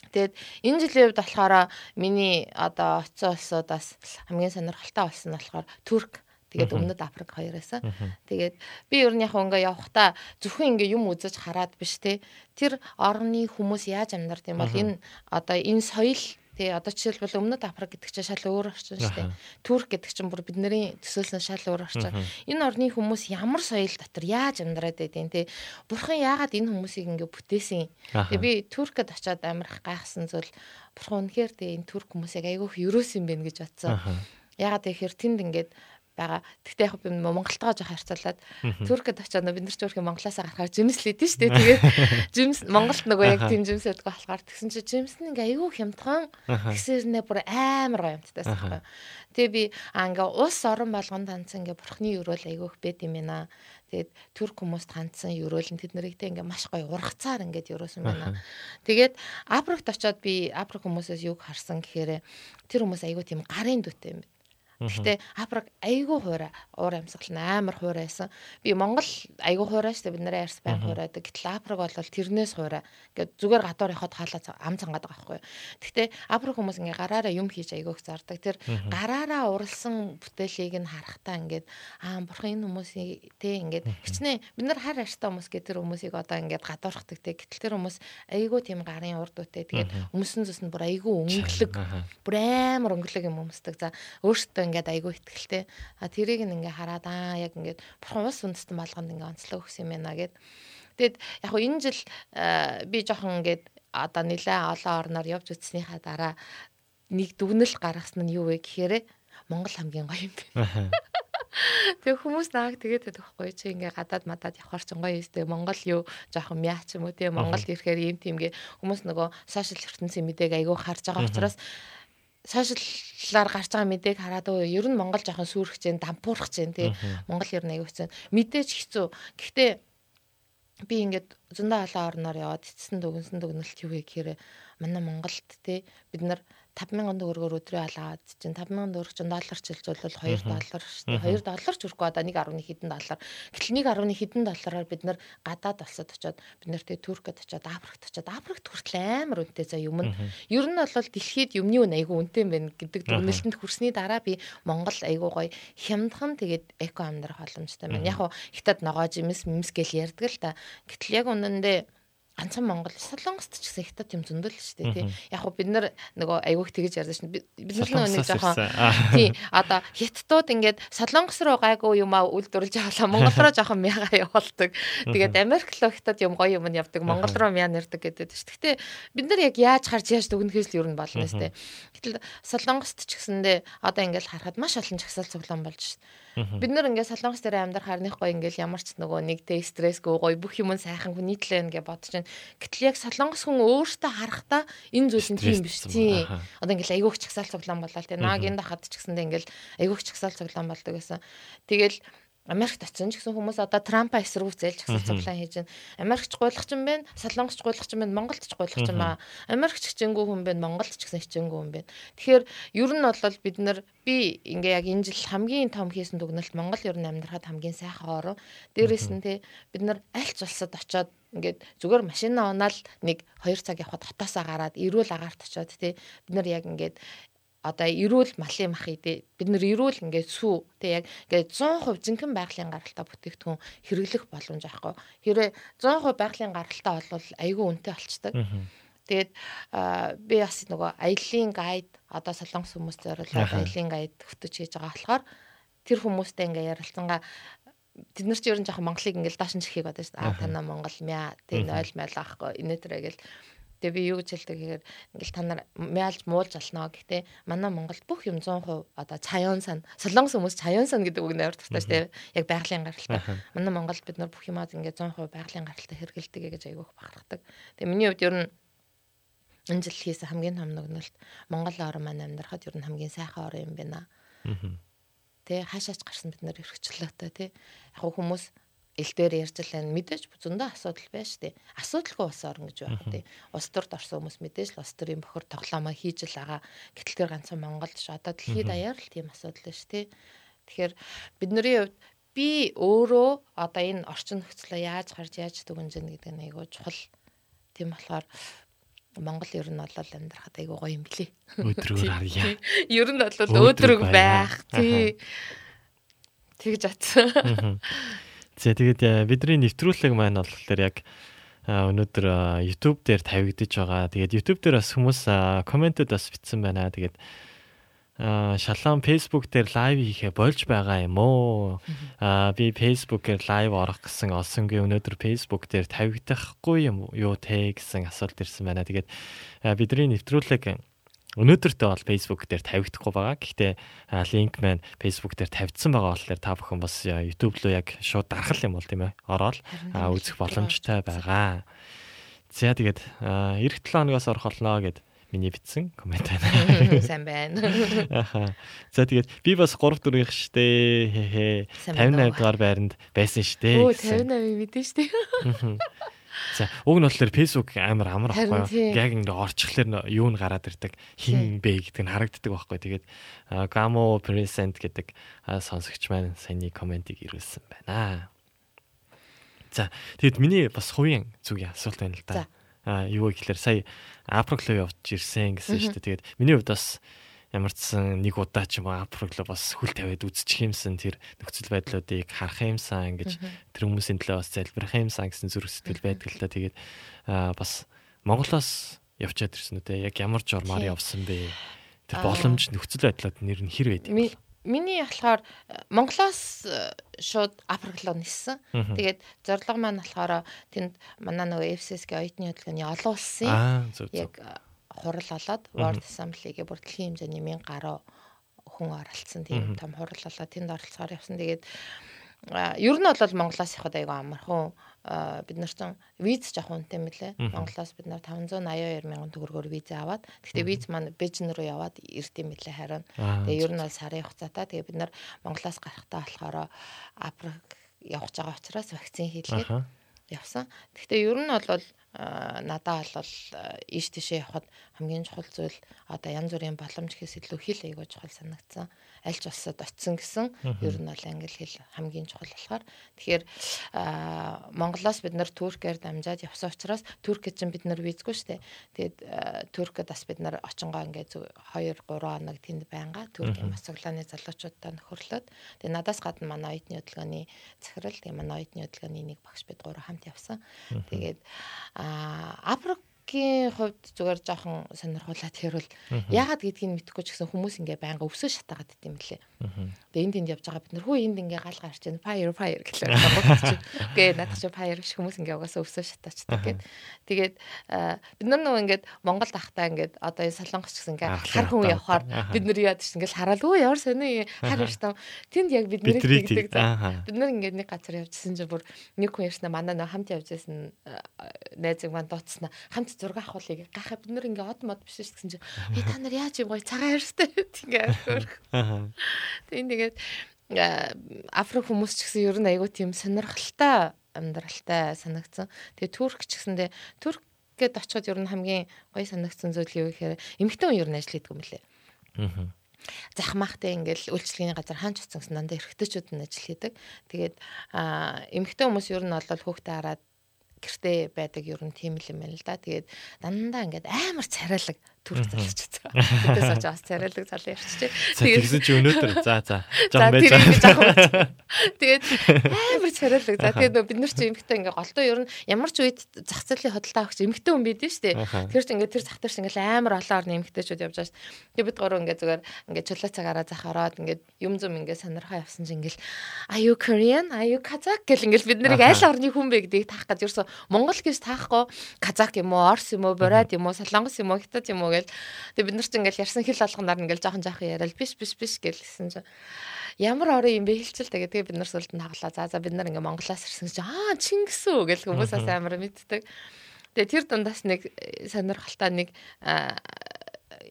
Тэгээд энэ жилийн хувьд болохоор миний одоо оцсон улсуудаас хамгийн сонирхолтой болсон нь болохоор Турк Тэгээд өмнөд Африк хоёроос. Тэгээд би ер нь яг ингээ явхдаа зөвхөн ингээ юм үзэж хараад биш те. Тэр орны хүмүүс яаж амьдардаг юм бол энэ одоо энэ соёл Тий одоо жишээлбэл өмнөд Африк гэдэг чинь шал өөр орчин шүү дээ. Турк гэдэг чинь бүр бидний төсөөлсөн шал өөр орчин. Энэ орны хүмүүс ямар соёл дотор яаж амьдраад байдیں۔ Тий бурхан яагаад энэ хүмүүсийг ингэ бүтээсэн. Тэгээ би Туркэд очиод амьдрах гайхсан зүйл бурхан үнэхээр тий энэ турк хүмүүсийг айгүйх юрөөс юм бэ гэж бодсон. Яагаад гэхээр тэнд ингээд байгаа. Гэхдээ яг би Монголтойгоо жоох харьцуулаад Туркэд очиод бид нар ч өөрхөн Монголоос гарахаар жимс л идэв шүү дээ. Тэгээд [LAUGHS] жимс Монголд нөгөө яг тийм жимс байдаг болохоор тэгсэн чи жимс нь ингээ айгүй хямдхан гэсэрнээ бүр амар гоё юмтайс байхгүй. Тэгээ би ингээ ус орон болгонд танцсан ингээ бурхны өрөөл айгүйх бэд юм байна. Тэгээд турк хүмүүст хандсан өрөөл нь тэднэрийгтэй ингээ маш гоё ургацаар ингээд өрөөсөн байна. Тэгээд Африкт очиод би Африк хүмүүсээс юг харсан гэхээр тэр хүмүүс айгүй тийм гарын дүтэй юм Гэхдээ Африк айгүй хуурай уур амьсгал нь амар хуурай байсан. Би Монгол айгүй хуурай шүү дээ бид нарын арьс байн хуурайдаг. Гэтэл Африк бол тэрнээс хуурай. Ингээд зүгээр гадуур явахад хаалаа ам цангаад байгаа байхгүй. Гэхдээ Африк хүмүүс ингээ гараараа юм хийж айгүйх зардаг. Тэр гараараа уралсан бүтээлийг нь харахтаа ингээд аа бурхан энэ хүмүүсийг те ингээд хичнээн бид нар хар арьстай хүмүүс гэдэг тэр хүмүүсийг одоо ингээд гадуурхдаг те. Гэтэл тэр хүмүүс айгүй тийм гарын урд үтэй. Тэгээд өмсөн зүс нь бүр айгүй өнгөлөг. Бүр амар өнгөлөг юм өмсдөг. За өөртөө ингээд айгүй ихтгэлтэй. А тэрийг ингээ хараад аа яг ингээд бурхан ус үндэстэн болгонд ингээ онцлог өгсөн юм байна гэд. Тэгэд яг хуу энэ жил би жоохон ингээд одоо нэлээ олон орноор явж үзснийхаа дараа нэг дүгнэлт гаргасан нь юу вэ гэхээр Монгол хамгийн гоё юм байна. Тэг хүмүүс нааг тэгээд байхгүй чи ингээ гадаад мадаад явахаар ч гоё юмстэй Монгол юу? Жоохон мяач юм уу те. Монголд ирэхээр юм тиймгээ хүмүүс нөгөө сошиал ертөнцийн мэдээг айгүй харж байгаа учраас сошиаллаар гарч байгаа мэдээг хараад өө ер нь Монгол жоохон сүрэх чинь дампуурах чинь тий. Монгол ер нь аягүй хэцүү. Мэдээж хэцүү. Гэхдээ би ингээд зөндөө олон орноор яваад эцсэн дүгнсэн дүгнэлт юу гэхээр манай Монголд тий. Бид нар 5000 төгрөгөөр өдрөө алгаад чинь 5000 төгрөг чинь доллар чилжүүлвэл 2 доллар шүү дээ. 2 доллар ч хүрэхгүй одоо 1.1 хэдэн доллар. Гэтэл 1.1 хэдэн доллараар бид нар гадаад олсод очиод бид нар тэгээ Туркэд очиод Африкт очиод Африкт хүртэл амар үнэтэй за юм нь. Ер нь бол дэлхийд юмны үн айгүй үнэтэй юм байна гэдэг дүгнэлтэнд хүрсний дараа би Монгол айгүй гоё хямдхан тэгээд эко амьдрах боломжтой байна. Яг хуу хятад ногоо жимс мэмс гэл ярьдаг л та. Гэтэл яг үнэндээ ганцхан Монгол Солонгост ч гэсэн хятад юм зөндөл шүү дээ тий. Яг хөө бид нар нөгөө айгүйх тэгэж ярьж шин бид нар нэг жоохон [LAUGHS] тий одоо хятадууд ингээд Солонгос руу гайгүй юм а үйлдвэрлэж яваалаа Монгол руу жоохон мяга явуулдаг. Тэгээд Америк руу хятад юм гоё юм нь явдаг Монгол руу мяа нэрдэг гэдэг шүү. Гэхдээ бид нар яг яаж харж яаж дүгнэхээс л ер нь болно шүү дээ. Гэтэл Солонгост ч гэсэндээ одоо ингээд харахад маш олон чагсаал цуглаан болж шүү. Бид нар ингээд солонгос дээр амьдрах харныхгүй ингээд ямар ч нөгөө нэгтэй стрессгүй гоё бүх юм сайхан нийтлээ ингээ бодож байна. Гэтэл яг солонгос хүн өөртөө харахтаа энэ зүйл нь тийм биш тий. Одоо ингээд айгуух чагсаал цуглаан болоо тий. Нааг энэ хахад ч гэсэндээ ингээд айгуух чагсаал цуглаан болдог гэсэн. Тэгэл Америкт ч гэсэн хүмүүс одоо Трампа эсэргүүцэл чагсал цуглаан хийж байна. Америкч гуйлах ч юм байна, Солонгосч гуйлах ч юм байна, Монголд ч гуйлах ч юм аа. Америкч хичээнгүй хүн байна, Монголд ч гэсэн хичээнгүй хүн байна. Тэгэхээр ер нь бол бид нар би ингээ яг энэ жил хамгийн том хийсэн дүгнэлт Монгол ер нь амьдрахад хамгийн сайхан ороо. Дээрээс нь те бид нар аль ч улсад очоод ингээд зүгээр машинаа унаал нэг 2 цаг явхад хотоосоо гараад эрүүл агаарт очоод те бид нар яг ингээд одоо эрүүл малын мах идэ бид нэр эрүүл ингээд сүү. Тэг яг ингээд 100% жинхэнэ байгалийн гаралтай бүтээгдэхүүн хэрэглэх боломж авахгүй. Хэрэг 100% байгалийн гаралтай бол айгүй үнэтэй болчдаг тэгээд би бас нөгөө аяллийн гайд одоо солонгос хүмүүст зориулаад аяллийн гайд хөтөж хийж байгаа болохоор тэр хүмүүстэй ингээд ярилцсангаа тэд нар ч ер нь жоохон Монголыг ингээл даашин чихийг бодож шүү дээ. Аа танаа Монгол мя тийм ойл майл аахгүй. Инээдрэ гэл Тэгээ би юу гэж хэлдэг гэхээр ингээл та нар мяалж муулж алнаа гэхдээ манай Монголд бүх юм 100% одоо цаяон сан солонгос хүмүүс цаяон сан гэдэг үг тустай шүү дээ. Яг байгалийн гаралтай. Манай Монголд бид нар бүх юмаа ингээ 100% байгалийн гаралтай хэрэгэлдэг гэж айгүйх бахархдаг. Тэгээ миний хувьд ер нь энэ жил хийсэн хамгийн том нөгнөлт Монгол орн маань амьдрахад ер нь хамгийн сайхан орн юм байна. Тэ хаашаач гарсан бид нар эрхчлөөтэй тий. Яг хүмүүс ил дээр ярьж байна. Мэдээж зөндөө асуудал байна шүү дээ. Асуудалгүй ус орно гэж байх үү. Ус төрд орсон хүмүүс мэдээж л ус төрийн бохор тоглоомоо хийж л байгаа. Гэтэл тэр ганцхан Монголд ш одоо дэлхийд даяар л тийм асуудал байна шүү дээ. Тэгэхээр бидний хувьд би өөрөө одоо энэ орчин нөхцөлөө яаж гарч яаж дүгнжин гэдэг нь айгүй чухал. Тийм болохоор Монгол ер нь бол амьдрахад айгүй гоё юм блий. Өдрөөр харъя. [LAUGHS] Ер нь бол өөдрөг байх. Тий. тэгж атсан. [LAUGHS] За тэгээд э, бидний нэвтрүүлэг маань болохоор яг а, өнөөдөр а, YouTube дээр тавигдж байгаа. Тэгээд YouTube дээр бас хүмүүс комментод бас бичсэн байна. Тэгээд шалаан Facebook дээр лайв хийхэ болж байгаа юм уу? А би Facebook-ээр лайв орох гэсэн олсонгүй өнөөдөр Facebook дээр тавигдахгүй юм юу те гэсэн асуулт ирсэн байна. Тэгээд бидний нэвтрүүлэг өнөөдөртөө бол Facebook дээр тавигдахгүй байгаа. Гэхдээ линк маань Facebook дээр тавьдсан байгаа болохоор та бүхэн бас YouTube руу яг шууд дарахл юм бол тийм ээ. Ороод үзэх боломжтой байгаа. За тэгээд эх 7 хоногоос орох болно гэд миний бичсэн коммент байна. [LAUGHS] Сайн байна. [LAUGHS] Аха. За тэгээд би бас 3 4-ийнх штэ. Хэ хэ. Сайн байна уу? 58 дугаар байранд байсан штэ. Гэсэн. 58 мэдэн штэ. За уг нь болохоор Facebook амар амар юу. Яг ингээ орчихлоор н- юу нь гараад ирдэг. Хин бэ гэдэг нь харагддаг байхгүй. Тэгээд Gamo present гэдэг сонсогч маань саяны комментиг ирүүлсэн байна. За тэгэд миний бас хувийн зүгийн асуулт байна л За. да. А юу гэхээр сая Апрогло явж ирсэн гэсэн шүү дээ. Тэгээд миний хувьд бас ямар ч сан нэг удаа ч юм уу Апрогло бас хүл тавиад үзчих юмсан тэр нөхцөл байдлуудыг харах юмсан гэж тэр хүмүүсийн төлөө бас залбирах юмсан гэсэн зүрх сэтгэл байдаг л та. Тэгээд бас Монголоос явчаад ирсэн үү те яг ямар журмаар явсан бэ? Тэр боломж нөхцөл байдлууд нэр нь хэр байдаг вэ? Миний болохоор Монголоос шууд Африклоо ниссэн. Мгм. Тэгээд зорилго маань болохоор тэнд манай нөгөө FCS-гийн оюутны хөдөлгөөний олон улсын яг хурал болоод World Assembly-гээ бүр дэлхийн хэмжээний 1000 гаруй хүн оролцсон тийм том хурал болоод тэнд оролцохоор явсан. Тэгээд ер нь бол Монголоос явахад айгүй амархан бид нар ч виз жоох үнэтэй мөлий. Монголоос бид нар 582 мянган төгрөгөөр виз аваад гэхдээ виз маань Бээжин руу яваад ирд юм мөлий харин Тэгээ ер нь бол сарын хугацаатай. Тэгээ бид нар Монголоос гарахтаа болохоор Африк явж байгаа учраас вакцин хийлгээд. Явсан. Гэхдээ ер нь бол надаа бол ийш тийшээ явхад хамгийн чухал зүйл одоо янз бүрийн боломж гэхээс илүү хэл аягүй чухал санагдсан. Аль ч улсад очисон гэсэн ер нь бол англи хэл хамгийн чухал болохоор тэгэхээр Монголоос бид нар Туркээр дамжаад явсан учраас Туркэд чинь бид нар визгүй штэ. Тэгээд Туркэд бас бид нар очингоо ингээд 2 3 хоног тэнд байнга Туркийн масаглааны залуучуудтай нөхөрлөд. Тэгээд надаас гадна манай оюутны хөдөлгөөний захирал тэгээд манай оюутны хөдөлгөөний нэг багш бид гурав хамт явсан. Тэгээд а Африкийн хувьд зүгээр жоохон сонирхуулаад хэрвэл яагаад гэдгийг мэдэхгүй ч гэсэн хүмүүс ингээ байнга өвсөө шатаагаад дит юм лээ. Тэгээ энд энд явж байгаа бид нар хөө энд ингээ гал гарч байна. Fire fire байгаа. Гээ надад чи fire биш хүмүүс ингээ угаасаа өвсөө шатаачдаг гэд. Тэгээд бид нар нөгөө ингээд Монгол ахтаа ингээд одоо энэ солонгос ч гэсэн ингээ хар хүн явахаар Аха. бид нар яад чинь ингээл хараад өө ямар сони хар штам. Тэнд яг бид тэгдэг. Аха. Бид нар ингээд нэг газар явжсэн чинь бүр нэг хүн ярьснаа манай нөө хамт явж байсан а, найзыг маань дууцснаа хамт зураг авахулыг гахаа бид нар ингээд од мод биш гэсэн чинь "Ээ, та нар яаж юм гоё цагаан ярьстай ингээд хөрх. Тийм тэгээд а, африк хүмүүс ч гэсэн ер нь айгүй тийм сонирхолтой амьдралтай санагдсан. Тэгээ турк ч гэсэндээ турк гэд очиход ер нь хамгийн гоё санагдсан зүйл юу гэхээр эмэгтэй хүн ер нь ажил хийдэг юм лээ Мгм. захмаахтай ингээл үйлчлэгийн газар хаач утсан гэсэн дандаа эрэгтэйчүүд нь ажил хийдэг. Тэгээд аа эмэгтэй хүмүүс ер нь бол хүүхдээ хараад гэртээ байдаг ер нь тийм л юм байна л да. Тэгээд дандаа ингээд амар царайлаг түрх залж байгаа. Тэдээс очиж бас царайлаг залуу явчихжээ. Тэгсэн чи өнөөдөр [LAUGHS] за за За жоо байж байгаа. [LAUGHS] Тэгээд амар царайлаг. За тэгээд бид нар чи эмхтэй ингээ голтоо ер нь ямар ч үед зах зээлийн хөдөлთა авахч эмхтэй хүн бид нь шүү дээ. Аха. Тэр чи ингээ тэр зах дээр чи ингээ амар олон орны эмхтэйчүүд явж байгаа шүү. Тэгээд бид гурав ингээ зүгээр ингээ чулаа цагаараа зах ороод ингээ юм зум ингээ сонирхоо явсан чи ингээл are you Korean? Are you Kazakh гэл ингээл бид нарыг аль орны хүн бэ гэдгийг таах гэж ерөөсө Монгол гэж таахгүй Казак юм уу, Орс юм уу, Бурайд юм уу, Солонгос юм уу, Хятад юм уу гэл. Тэгээд бид нар ч ингээл ярьсан хэл болгоноор ингээл жоохон жоохон яриад биш биш биш гэлсэн чинь ямар орон юм бэ хэлчихэл тэгээ тэгээ бид нар сүлд нь хаглаа. За за бид нар ингээ Монголоос ирсэн чинь аа Чингис үү гэл хүмүүсээс амар мэддэг. Тэгээ тэр дундаас нэг сонирхолтой нэг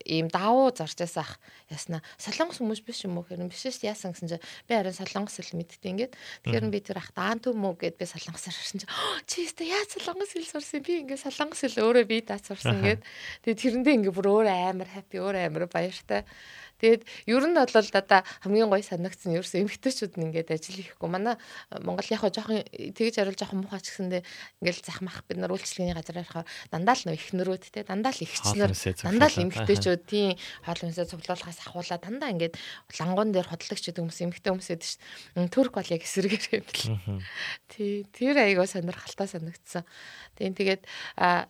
ийм давуу зарж байсан ах ясна. Солонгос хүмүүс биш юм уу? Хэрэг биш шүү яасан гэсэн чинь би харин солонгос хэл мэддэг ингээд. Тэгэхээр би тэр ах даан төм үү гэд би солонгосоор харсан чинь [GASPS] чи өстө яаж солонгос хэл сурсан? Би ингээд солонгос хэл өөрөө би даа сурсан [LAUGHS] гэд. Тэгээ тэрэндээ ингээд бүр өөр амар хаппи өөр амар баяртай Тэгээд ер нь бол одоо хамгийн гоё санагдсан нь ерөөсөө эмгтээчүүд нь ингээд ажил хийхгүй. Манай э, Монгол яг жоохон тэгж хариулж жоохон муухай ч гэсэндээ ингээд захмах бид нар үйлчлэгийн газар ярихаар дандаа л нөө ихнэрүүд те дандаа л ихчлэр дандаа л эмгтээчүүд тийм хоол хүнсээ цуглуулахаас ахуулаа дандаа ингээд лангуун дээр хотлогч гэдэг хүмүүс эмгтээ хүмүүс гэдэг чинь турк бол яг эсрэгээр юм. Тий тэр айгаа сонирхолтой санагдсан. Тийм тэгээд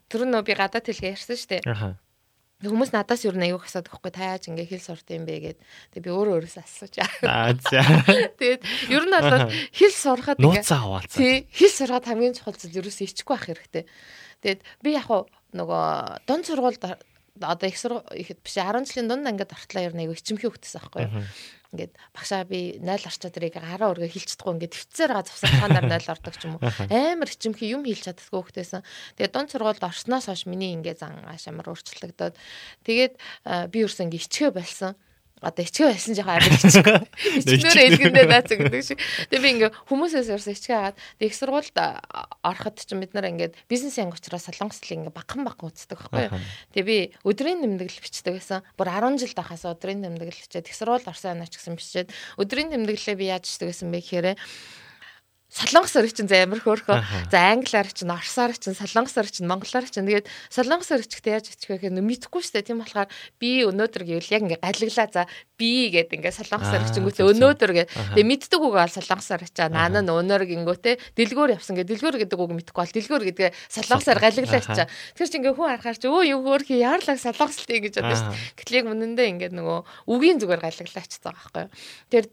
тэр нөө би гадаад хэлгээ ярьсан шүү дээ. Аха. Хүмүүс надаас юу нэг аюух асуудаг байхгүй та яаж ингээ хэл сурт юм бэ гэд. Тэгээ би өөрөө өөрөөсөө асууж. Аа за. Тэгээд ер нь бол хэл сурахад Нууцаа хаваалцаа. тий хэл сурахад хамгийн чухал зүйл ерөөсөө ичгүй байх хэрэгтэй. Тэгээд би яг нөгөө дунд сургуульд одоо их их биш 10 жилийн дунд ангид ортлоо ер нь аюу ичимхий хөгтсөн байхгүй юу. Ингээд багшаа би 0 орчоо дэрийг гараа өргө хилч чадахгүй ингээд төвцээр байгаа завсархаанаар 0 ордог ч юм уу. Амар ичимхий юм хилч чаддаггүй хөгтөөсөн. Тэгээд дунд сургуульд орсноос хойш миний ингээд зан ашамар өөрчлөгдөд. Тэгээд би ерөөсөө ингээд ичгээ болсон одоо ичгээ байсан жоохон амар ичгээ. [LAUGHS] Ичгнээр элгэндээ даацаа гэдэг шиг. Тэгээ би ингээ хүмүүсээс ерөөсөө ичгээ тэг их сургуульд ороход ч бид нар ингээд бизнес анги учраас солонгослыг ингээ багхан багхан үздэг байхгүй юу. Тэгээ би өдрийн тэмдэглэл бичдэг байсан. Бүр 10 жил дахаас өдрийн тэмдэглэл бичээд их сургуульд орсон анаач гэсэн бичээд өдрийн тэмдэглэлээ би яаж бичдэг байсан бэ гэхээр Солонгос өр чинь амар хөөрхөө. За англиар чинь, орсоор чинь, солонгос өр чинь, монголоор чинь. Тэгээд солонгос өр чихтэй яаж ичих вэ гэхээр мэдэхгүй шүү дээ. Тийм болохоор би өнөөдөр гэвэл яг ингээ галиглаа. За би гэдэг ингээ солонгос өр чингүүтээ өнөөдөр гэдэг. Тэгээд мэддэг үг бол солонгос өр чаа. Наана нь өнөр гингүүтээ дэлгүүр явсан гэ. Дэлгүүр гэдэг үг мэдэхгүй бол дэлгүүр гэдгээ солонгос өр галиглаа чаа. Тэр чинь ингээ хүн харахаар чи өө юу хөөрхий яарлаг солонгослтыг гэж бодож шүү дээ. Гэтэл яг үнэндээ ингээ нөгөө үгийн зүгээр галиглаач байгаа байхгүй юу. Тэр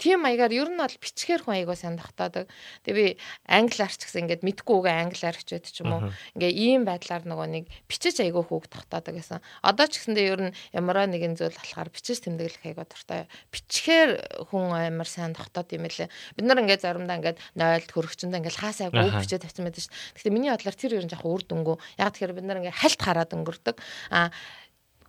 тийм маягаар ер нь бол бичгээр хүн аягаа сайн тогтоодог. Тэгээ би англиар ч гэсэн ингээд мэдгүй үгээ англиар хичээд ч юм уу. Ингээ ийм байдлаар нөгөө нэг бичиж айгүй хүүг тогтоодог гэсэн. Одоо ч гэсэндээ ер нь ямар нэгэн зүйл болохоор бичиж тэмдэглэх айгүй дуртай. Бичгээр хүн амар сайн тогтоод юм лээ. Бид нар ингээд заримдаа ингээд 0-д хөрөгчөндөө ингээд хаас айгүй үг бичиж тавьсан байдаг шүү. Гэхдээ миний бодлоор тэр ер нь яг үр дүнгүү. Яг тэгэхээр бид нар ингээд хальт хараад өнгөрдөг. Аа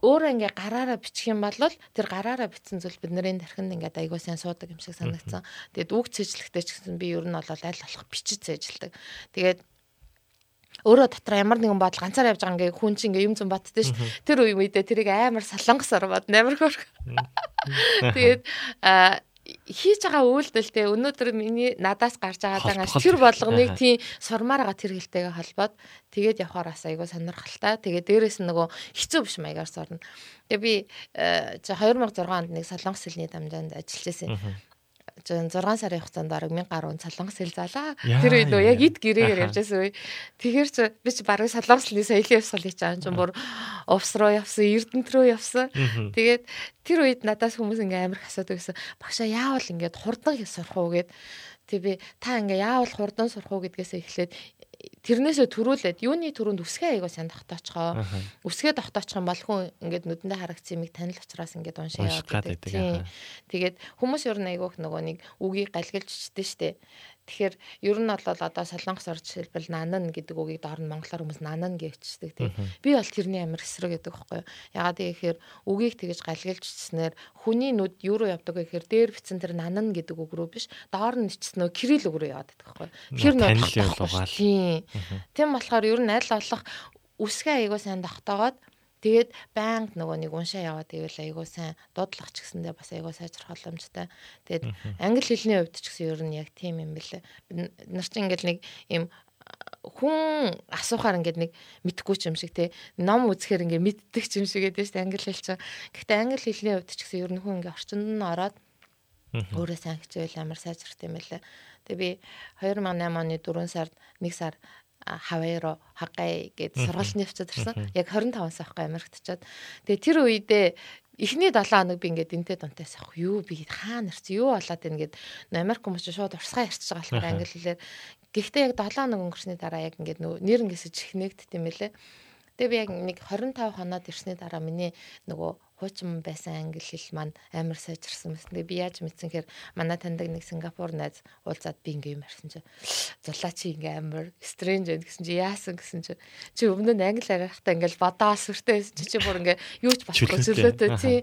өөрөө ингээ гараараа бичих юм бол тэр гараараа бичсэн зүйл бидний тархинд ингээ айгуу сайн суудаг юм шиг санагдсан. Тэгээд үг цэжлэхтэй ч гэсэн би ер нь бол аль болох бичиж цэжлдэг. Тэгээд өөрөө дотор ямар нэгэн бодол ганцаар явж байгаа ингээ хүн чинь ингээ юм зам батдээ ш. Тэр үе үедээ тэрийг амар солонгосоор бод амар хөрх. Тэгээд а хийж байгаа үйлдэлтэй өнөөдөр миний надаас гарч байгаа дангаас тэр болгоныг тийм сурмаар байгаа тэр хэлтэйгээ холбоод тэгээд явхаараас айгуу сонирхолтой. Тэгээд дээрэс нь нөгөө хэцүү биш маягаар сорно. Тэгээ би 2006 онд нэг солонгос хэлний дамжаанд ажиллаж байсан. 6 сарын хугацаанд бараг 1000 гаруй солонгос хэл залаа. Тэр үед нөө яг ид гэрээгээр явж байсан үе. Тэгэхээр чи би чи бараг солонгос хэлний соёлын явсгал хийж байгаа юм чинь бүр увс руу явсан, Эрдэнэт рүү явсан. Тэгээд тэр үед надаас хүмүүс ингээ амар асуудаг гэсэн. Багшаа яавал ингээд хурдан сурах уу гэд. Тэг би та ингээ яавал хурдан сурах уу гэдгээсээ эхлээд тэрнээсээ төрүүлээд юуны төрөнд үсгээ аягаа сайн тогтоочхоо. Үсгээ тогтоочих юм бол хүн ингээд нүдэндээ харагдсан юмыг танил учраас ингээд уншаа яваад байдаг. Тэгээд хүмүүс ер нь айгүйх нөгөө нэг үгийг галгилж чичдээ штэ. Тэгэхээр ер нь бол одоо солонгос орж жишээлбэл нанан гэдэг үгийг доор нь монголоор хүмүүс нанан гэвчдэг тийм. Би бол тэрний амир эсрэг гэдэг байхгүй юу. Ягаад гэхээр үгийг тэгэж галгилжчихснээр хүний нүд юу руу явдаг вэ гэхээр дээр бичсэн тэр нанан гэдэг үг рүү биш доор нь бичсэн нөө кирилл үг рүү яваад байдаг байхгүй юу. Тэр нөө тийм. Тийм болохоор ер нь аль болох үсгээ аягүй сайн тогтоогоод Тэгээд байнга нөгөө нэг уншаа яваад ивэл айгуу сайн дуудлах ч гэсэндээ бас айгуу сайжрах боломжтой. Тэгээд англи хэлний хувьд ч гэсэн ер нь яг тийм юм бэлээ. Нар чинь ингээл нэг юм хүн асуухаар ингээд нэг мэдхгүй ч юм шиг те ном үзэхээр ингээд мэддэг ч юм шиг гэдэг шүү дээ англи хэл чинь. Гэхдээ англи хэлний хувьд ч гэсэн ер нь хүн ингээд орчинд нь ороод өөрөө сайн хичээл амар сайжрах юм байлаа. Тэгээ би 2008 оны 4 сард 1 сар Хавайро Хагай гэд сургалтын явцад ирсэн. Яг 25 сая ахгүй Америкт очиод. Тэгээ тэр үедээ эхний 7 хоног би ингээд энтэй дунтаас авах юу би хаана ирсэн юу болоод гэд Америк хүмүүс шууд урсгаа ярьчих байгаа болохоор англи хэлээр гэхдээ яг 7 хоног өнгөрсний дараа яг ингээд нөө нэр ингэсэж ихнэгдт юм байлээ. Тэгээ би яг нэг 25 хоноод ирсний дараа миний нөгөө хуучин байсан англи хэл маань амар сайжирсан мэт. Тэгээ би яаж мэдсэн гэхээр манай таньдаг нэг Сингапур найз уулзаад би ингээм ярьсан чи зулаа чи ингээ амар strange байна гэсэн чи яасан гэсэн чи чи өмнө нь англи харахтаа ингээл бодоо сүртэй байсан чи чи бүр ингээ юу ч болохгүй зөвлөөтэй тий.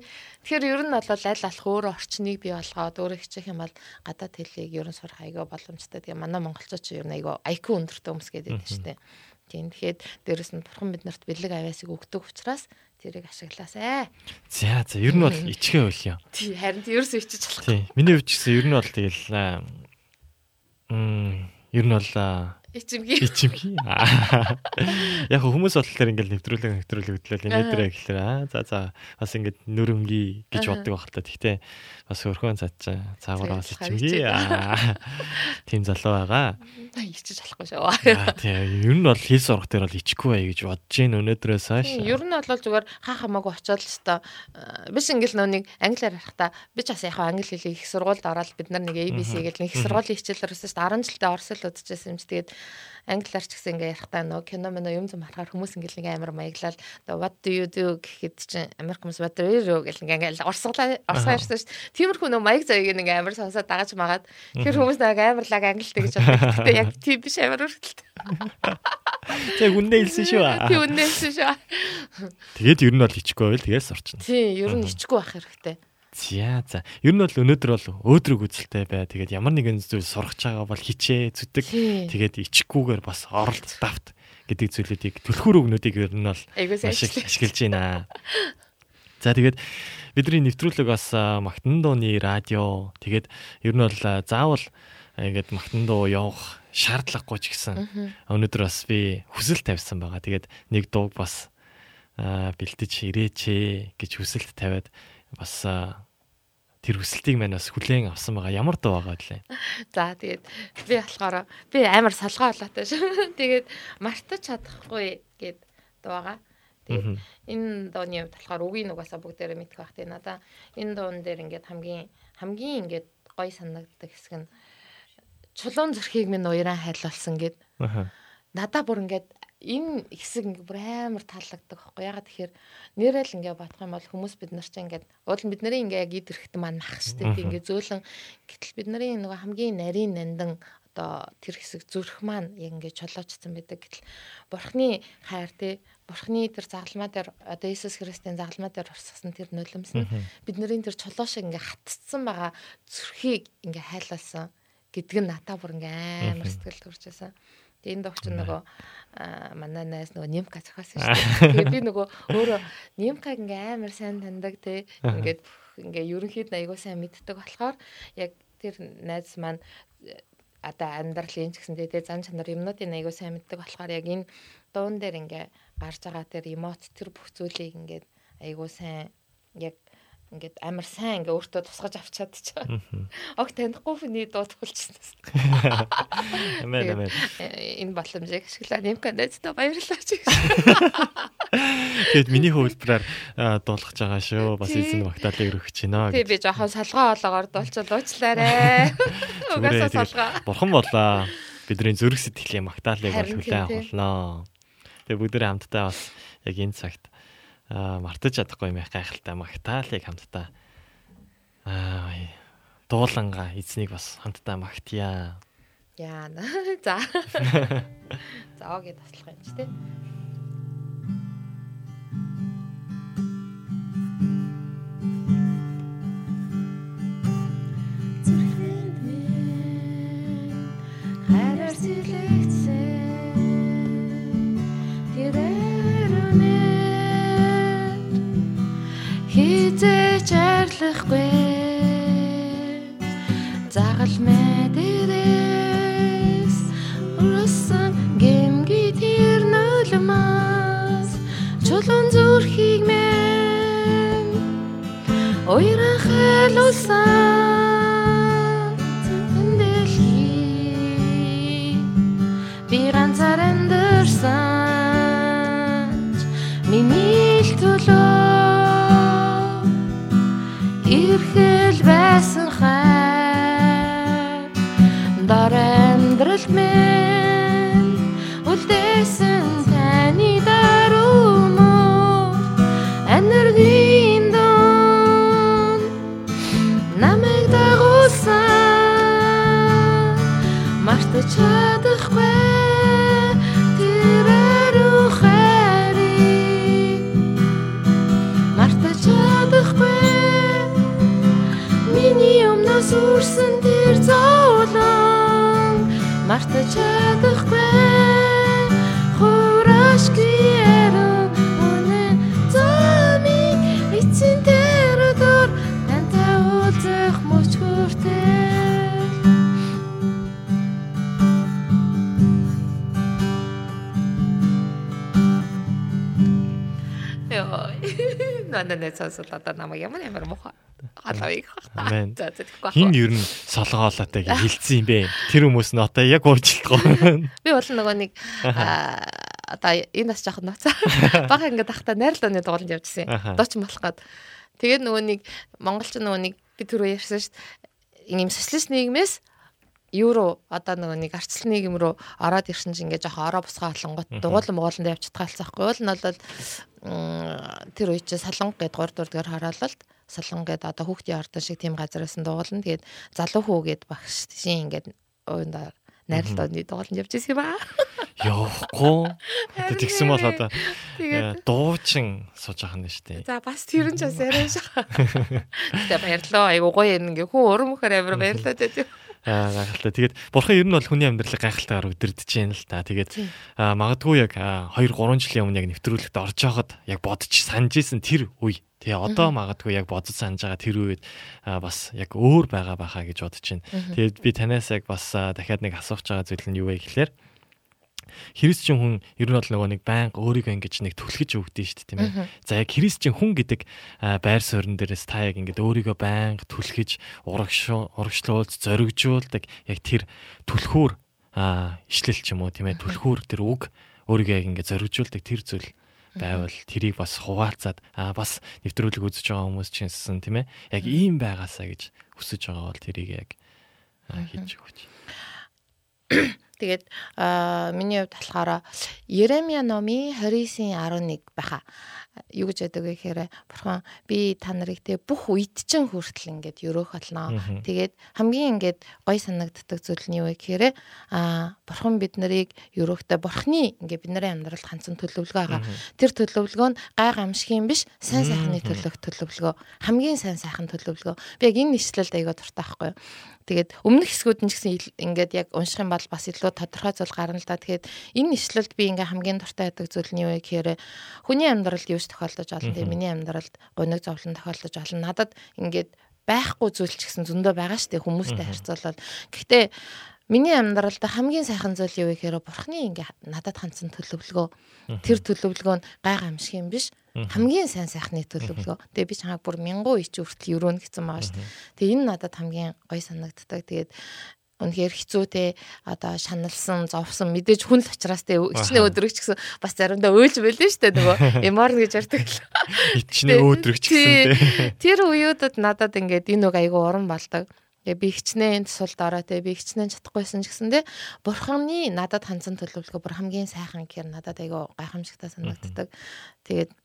Тэгэхээр ер нь бол аль алах өөр орчныг бий болгоод өөрөө хичих юм бол гадаад хэлийг ер нь сурах айгаа боломжтой. Тэгээ манай монголчууд ч ер нь айгаа IQ өндөртэй хүмүүс гэдэг нь шүү дээ. Тийм тэгэхээр дээрэс нь бурхан биднэрт бэлэг авяасыг өгдөг учраас тэрийг ашиглаасай. За за ер нь бол ичгээ юм. Тий харин ерөөсөө ичиж болох. Тий. Миний хувьд ч гэсэн ер нь бол тэгэл м ер нь бол аа, Ичимхий. ичимхий. Яг хүмүүс бол тэр ингээл нэвтрүүлэг нэвтрүүлэг хөдлөл инээдрээ гэхлээр аа за за бас ингээд нүрэнги гэж боддог байх л та. Тэгтээ бас хөрхөн цаачаа цаагаараа бас Цааш ичимхий. Аа. Тийм залуу байгаа. Ичиж болохгүй шүү. Аа тий. Ер нь бол хэл сурах дээр бол ичихгүй бай гэж бодож гин өнөөдрөөс хойш. Тийм, Ер нь бол зүгээр хаа хамаагүй очиод л өстой биш ингээл нөөник англиар харахта би ч бас яг англи хэлийг их сургуульд ороод бид нар нэг ABC гэл нэг их сургуулийн хичээлээр өсөж 10 жилдээ орос л удажсэн юм чи тэгээд англиар ч гэсэн ингээ ярахтаа нөө кино мөн юм зам харахаар хүмүүс ингээл нэг амар маяглал what do you do гэхэд чинь Америк хүмүүс what do you do гэл ингээ ингээл орсголаа орсоо ярьсан шүү дээ. Тиймэрхүү нөө маяг заяг ингээ амар сонсоод дагаж магаад тэр хүмүүс нэг амарлаг англитэй гэж боддог. Гэтэ яг тийм биш амар өргөлт. Тэг үнэ хэлсэн шүү. [LAUGHS] Тийм үнэнсэн шүү. Тэгээд ер нь бол ичихгүй байл тэгээс сурчна. Тийм ер нь ичгүй байх хэрэгтэй. За за. Ер нь бол өнөөдөр бол өөдрөг үзэлтэй бай. Тэгээд ямар нэгэн зүйл сурах чагаа бол хичээ зүтэг. Тэгээд ичгүүгээр бас оролт давт гэдэг зүйлүүдийг түлхүүр өгнүүдийг ер нь бол маш их ашиглаж байна. За тэгээд бидний нэвтрүүлэг бас Магтан дууны радио тэгээд ер нь бол заавал ингээд Магтан дуу явах шаардлагагүй ч гэсэн өнөөдөр бас би хүсэл тавьсан байгаа. Тэгээд нэг дууг бас бэлтэж ирээч гэж хүсэлт тавиад бас тэр хүсэлтийг маань бас хүлээн авсан байгаа. Ямар дуу байгаа вэ? За тэгээд би болохоор би амар салгаа болоотой шүү. [LAUGHS] Тэгээд мартаж чадахгүй гэд дуугаа. Тэгээд энэ дууны хувьд болохоор үгийн нугасаа бүгдээрээ мэдэх байх тийм надаа энэ дуун дээр ингээд хамгийн хамгийн ингээд гоё санагддаг хэсэг нь чулуун зүрхийг минь уяран хайлуулсан гэд Аха. надаа бүр ингээд энэ хэсэг ингээ бүр амар таалагддаг байхгүй ягаад тэгэхээр нэрэл ингээ бодох юм бол хүмүүс бид нар чинь ингээд уул нь бидний ингээ яг идэрхт маань мах штэ тийм ингээ зөөлөн гэтэл бидний нөгөө хамгийн нарийн нандан одоо тэр хэсэг зүрх маань яг ингээ чулуучсан байдаг. Гэтэл бурхны хайр те бурхны тэр загалмаа дээр одоо Иесус Христийн загалмаа дээр урсгасан тэр нулимс нь бидний тэр чулуу шиг ингээ хатцсан байгаа зүрхийг ингээ хайлуулсан гэдг нь натаа бүр ингээ амар сэтгэл төрж байсан. Тэгээ энэ догч нөгөө манай найз нөгөө нимка зохиосон шүү дээ. Тэгээ би [LAUGHS] нөгөө өөрөө нимкаг ингээ амар сайн таньдаг те. Ингээд ингээ ерөнхийд айгуу сайн мэддэг болохоор яг тэр найз маань э, одоо амьдралын ч гэсэн тэ зан чанар юмнуудын айгуу сайн мэддэг болохоор яг энэ дуун дээр ингээ гарч байгаа тэр эмоц тэр бүх зүйлийг ингээд айгуу сайн яг ингээд амар сайн ингээ өөртөө тусгаж авчаад ч. Ог танихгүй хүний дуу туулчихсан. Амин амин. Э, энэ боломжийг ашиглаа нимканд найздаа баярлалаа чи. [LAUGHS] Тэгээд миний хөвлбраар а, дуулгаж байгаа шүү. Бас эзэн магтаалыг өргөж байна. Тий би жоохон салгаа олоогоор дуулчил уучлаарэ. [LAUGHS] Угаасаа салгаа. Бурхан болоо. Бидний зүрх сэтгэлийн магтаалыг бол хүлээн авалнаа. Тэгээд бүгдээ хамтдаа бас яг энэ цагт мартаж чадахгүй юм их гайхалтай магтаалыг хамтдаа аа дууланга эзнийг бас хамтдаа магтъя. Яа. [LAUGHS] За. [LAUGHS] За огийн таслах юм чи минь хайраар сэлэгдсэн тэрээр хизээч арлахгүй загал мэдэрээс урсан гэмги тэр нулимас чулуун зүрхийг минь Ойрон хэлүүлсэн ирхэл байсан хай дор амьдрал минь үлдээсэн сонсвол одоо намайг ямар ямар муухай халавыг. Амен. За тэгэхгүй. Хин ер нь солонгоолоотой гэж хэлсэн юм бэ. Тэр хүмүүс нь одоо яг ууржилтгоо. [LAUGHS] Би бол нөгөө нэг одоо энэ бас жоохон нууцаа. [LAUGHS] Бага ингээд ахта найрлооны дугууланд явжсэн. Дооч болоход. Тэгээд нөгөө нэг монголч нөгөө нэг би түрүү ярьсан шүү дээ. Ийм социалист нийгмээс евро одоо нөгөө нэг арчлал нийгэм рүү ороод ирсэн чинь ингээд жоохон ороо босгоо олонгот дугуулан мууланд явж чадхаалцахгүй бол нь бол тэр үе чи саланг гээд 3 дугаар хараалалт саланг гээд одоо хүүхдийн ордон шиг тийм газараас нь дугуулна тэгээд залуу хүү гээд багш тийм ингээд уунда найрлооны дугууланд явж ирсэн юм аа. Явахгүй. Тэгсэн бол одоо э, дуучин сууж ахна шүү дээ. За бас тэр нь ч бас яриа шаа. [LAUGHS] Тэгээ баярлаа. Айгуу гоё юм ингээ хүн урам мөхөр амар баярлаа [LAUGHS] дээ. Аа гайхалтай. Тэгээд бурхан ер нь бол хүний амьдралыг гайхалтайгаар өдөрдөж байна л та. Тэгээд аа, магадгүй яг 2 3 жилийн өмнө яг нэвтрүүлэгт орж байхад яг бодож санаж исэн тэр үе. Тэгээ одоо магадгүй яг бодож санаж байгаа тэр үед аа, бас яг өөр байгаа байхаа гэж бодож байна. Тэгээд би танаас яг бас дахиад нэг асуух зүйл нь юу вэ гэхээр Христчин хүн ер нь бол нөгөө нэг байнга өөрийгөө ингэж нэг түлхэж өгдөө шүү дээ тийм ээ. За яг христчин хүн гэдэг байр суурин дээрээс та яг ингэж өөрийгөө байнга түлхэж урагшуу урагшлуулж зоригжуулдаг яг тэр түлхүүр ишлэл ч юм уу тийм ээ түлхүүр тэр үг өөрийгөө яг ингэж зоригжуулдаг тэр зүйл байвал тэрийг бас хуваалцаад а бас нэвтрүүлэг үзэж байгаа хүмүүс чинсэн тийм ээ. Яг ийм байгаасаа гэж хүсэж байгаа бол тэрийг яг хийж өгч. Тэгээд аа миний хувьд болохоор Еремия номын 29-ийн 11 байха. Юу гэж яддаг вэ гэхээр бурхан би та нарыг те бүх үед чинь хүртэл ингээд өрөөх болно. Тэгээд хамгийн ингээд гой санагддаг зүйл нь юу вэ гэхээр аа бурхан бид нарыг өрөөхдөө бурханы ингээд бидний амьдралд хандсан төлөвлөгөө байгаа. Тэр төлөвлөгөө нь гай гамшигын биш сайн сайхны төлөвлөх төлөвлөгөө. Хамгийн сайн сайхан төлөвлөгөө. Би яг энэ нэшлэлд аяга дуртай байхгүй юу? Тэгээд өмнөх хэсгүүд нь ч гэсэн ингээд яг унших юм бол бас илүү тодорхой зүйл гарна л да. Тэгэхээр энэ нэшлэлд би ингээ хамгийн дуртай байдаг зүйл нь юу вэ гэхээр хүний амьдралд юус тохиолдож олон тийм миний амьдралд гоног зовлон тохиолдож олон надад ингээд байхгүй зүйл ч гэсэн зөндөө байгаа шүү дээ хүмүүстэй харьцуулбал. Гэхдээ миний амьдралд хамгийн сайхан зүйл юу вэ гэхээр бурхны ингээ надад хандсан төлөвлөгөө. Тэр төлөвлөгөө нь гай гамшиг юм биш. Хамгийн сайн сайхны төлөвлөгөө. Тэгээ би чамайг бүр мянган ич хүртэл өрөөнө гэсэн байгаа шүү. Тэгээ энэ надад хамгийн гоё санагддаг. Тэгээд үнэхээр хэцүүтэй одоо шаналсан, зовсон мэдээж хүн л учраас тэ хичнээн өдрөгч гэсэн бас заримдаа өөлж байлээ дээ нөгөө [LAUGHS] эмор гэж ярьдаг л. Ичнээ өөдрөгч гэсэн тий. Тэр үеүүдэд надад ингээд энэ үг айгүй уран балдаг. Тэгээ би хичнээн тусал дараа те би хичнээн чадахгүйсэн ч гэсэндээ бурханы надад хандсан төлөвлөгөө бүр хамгийн сайхан гэхээр надад айгүй гайхамшигтай санагддаг. Тэгээд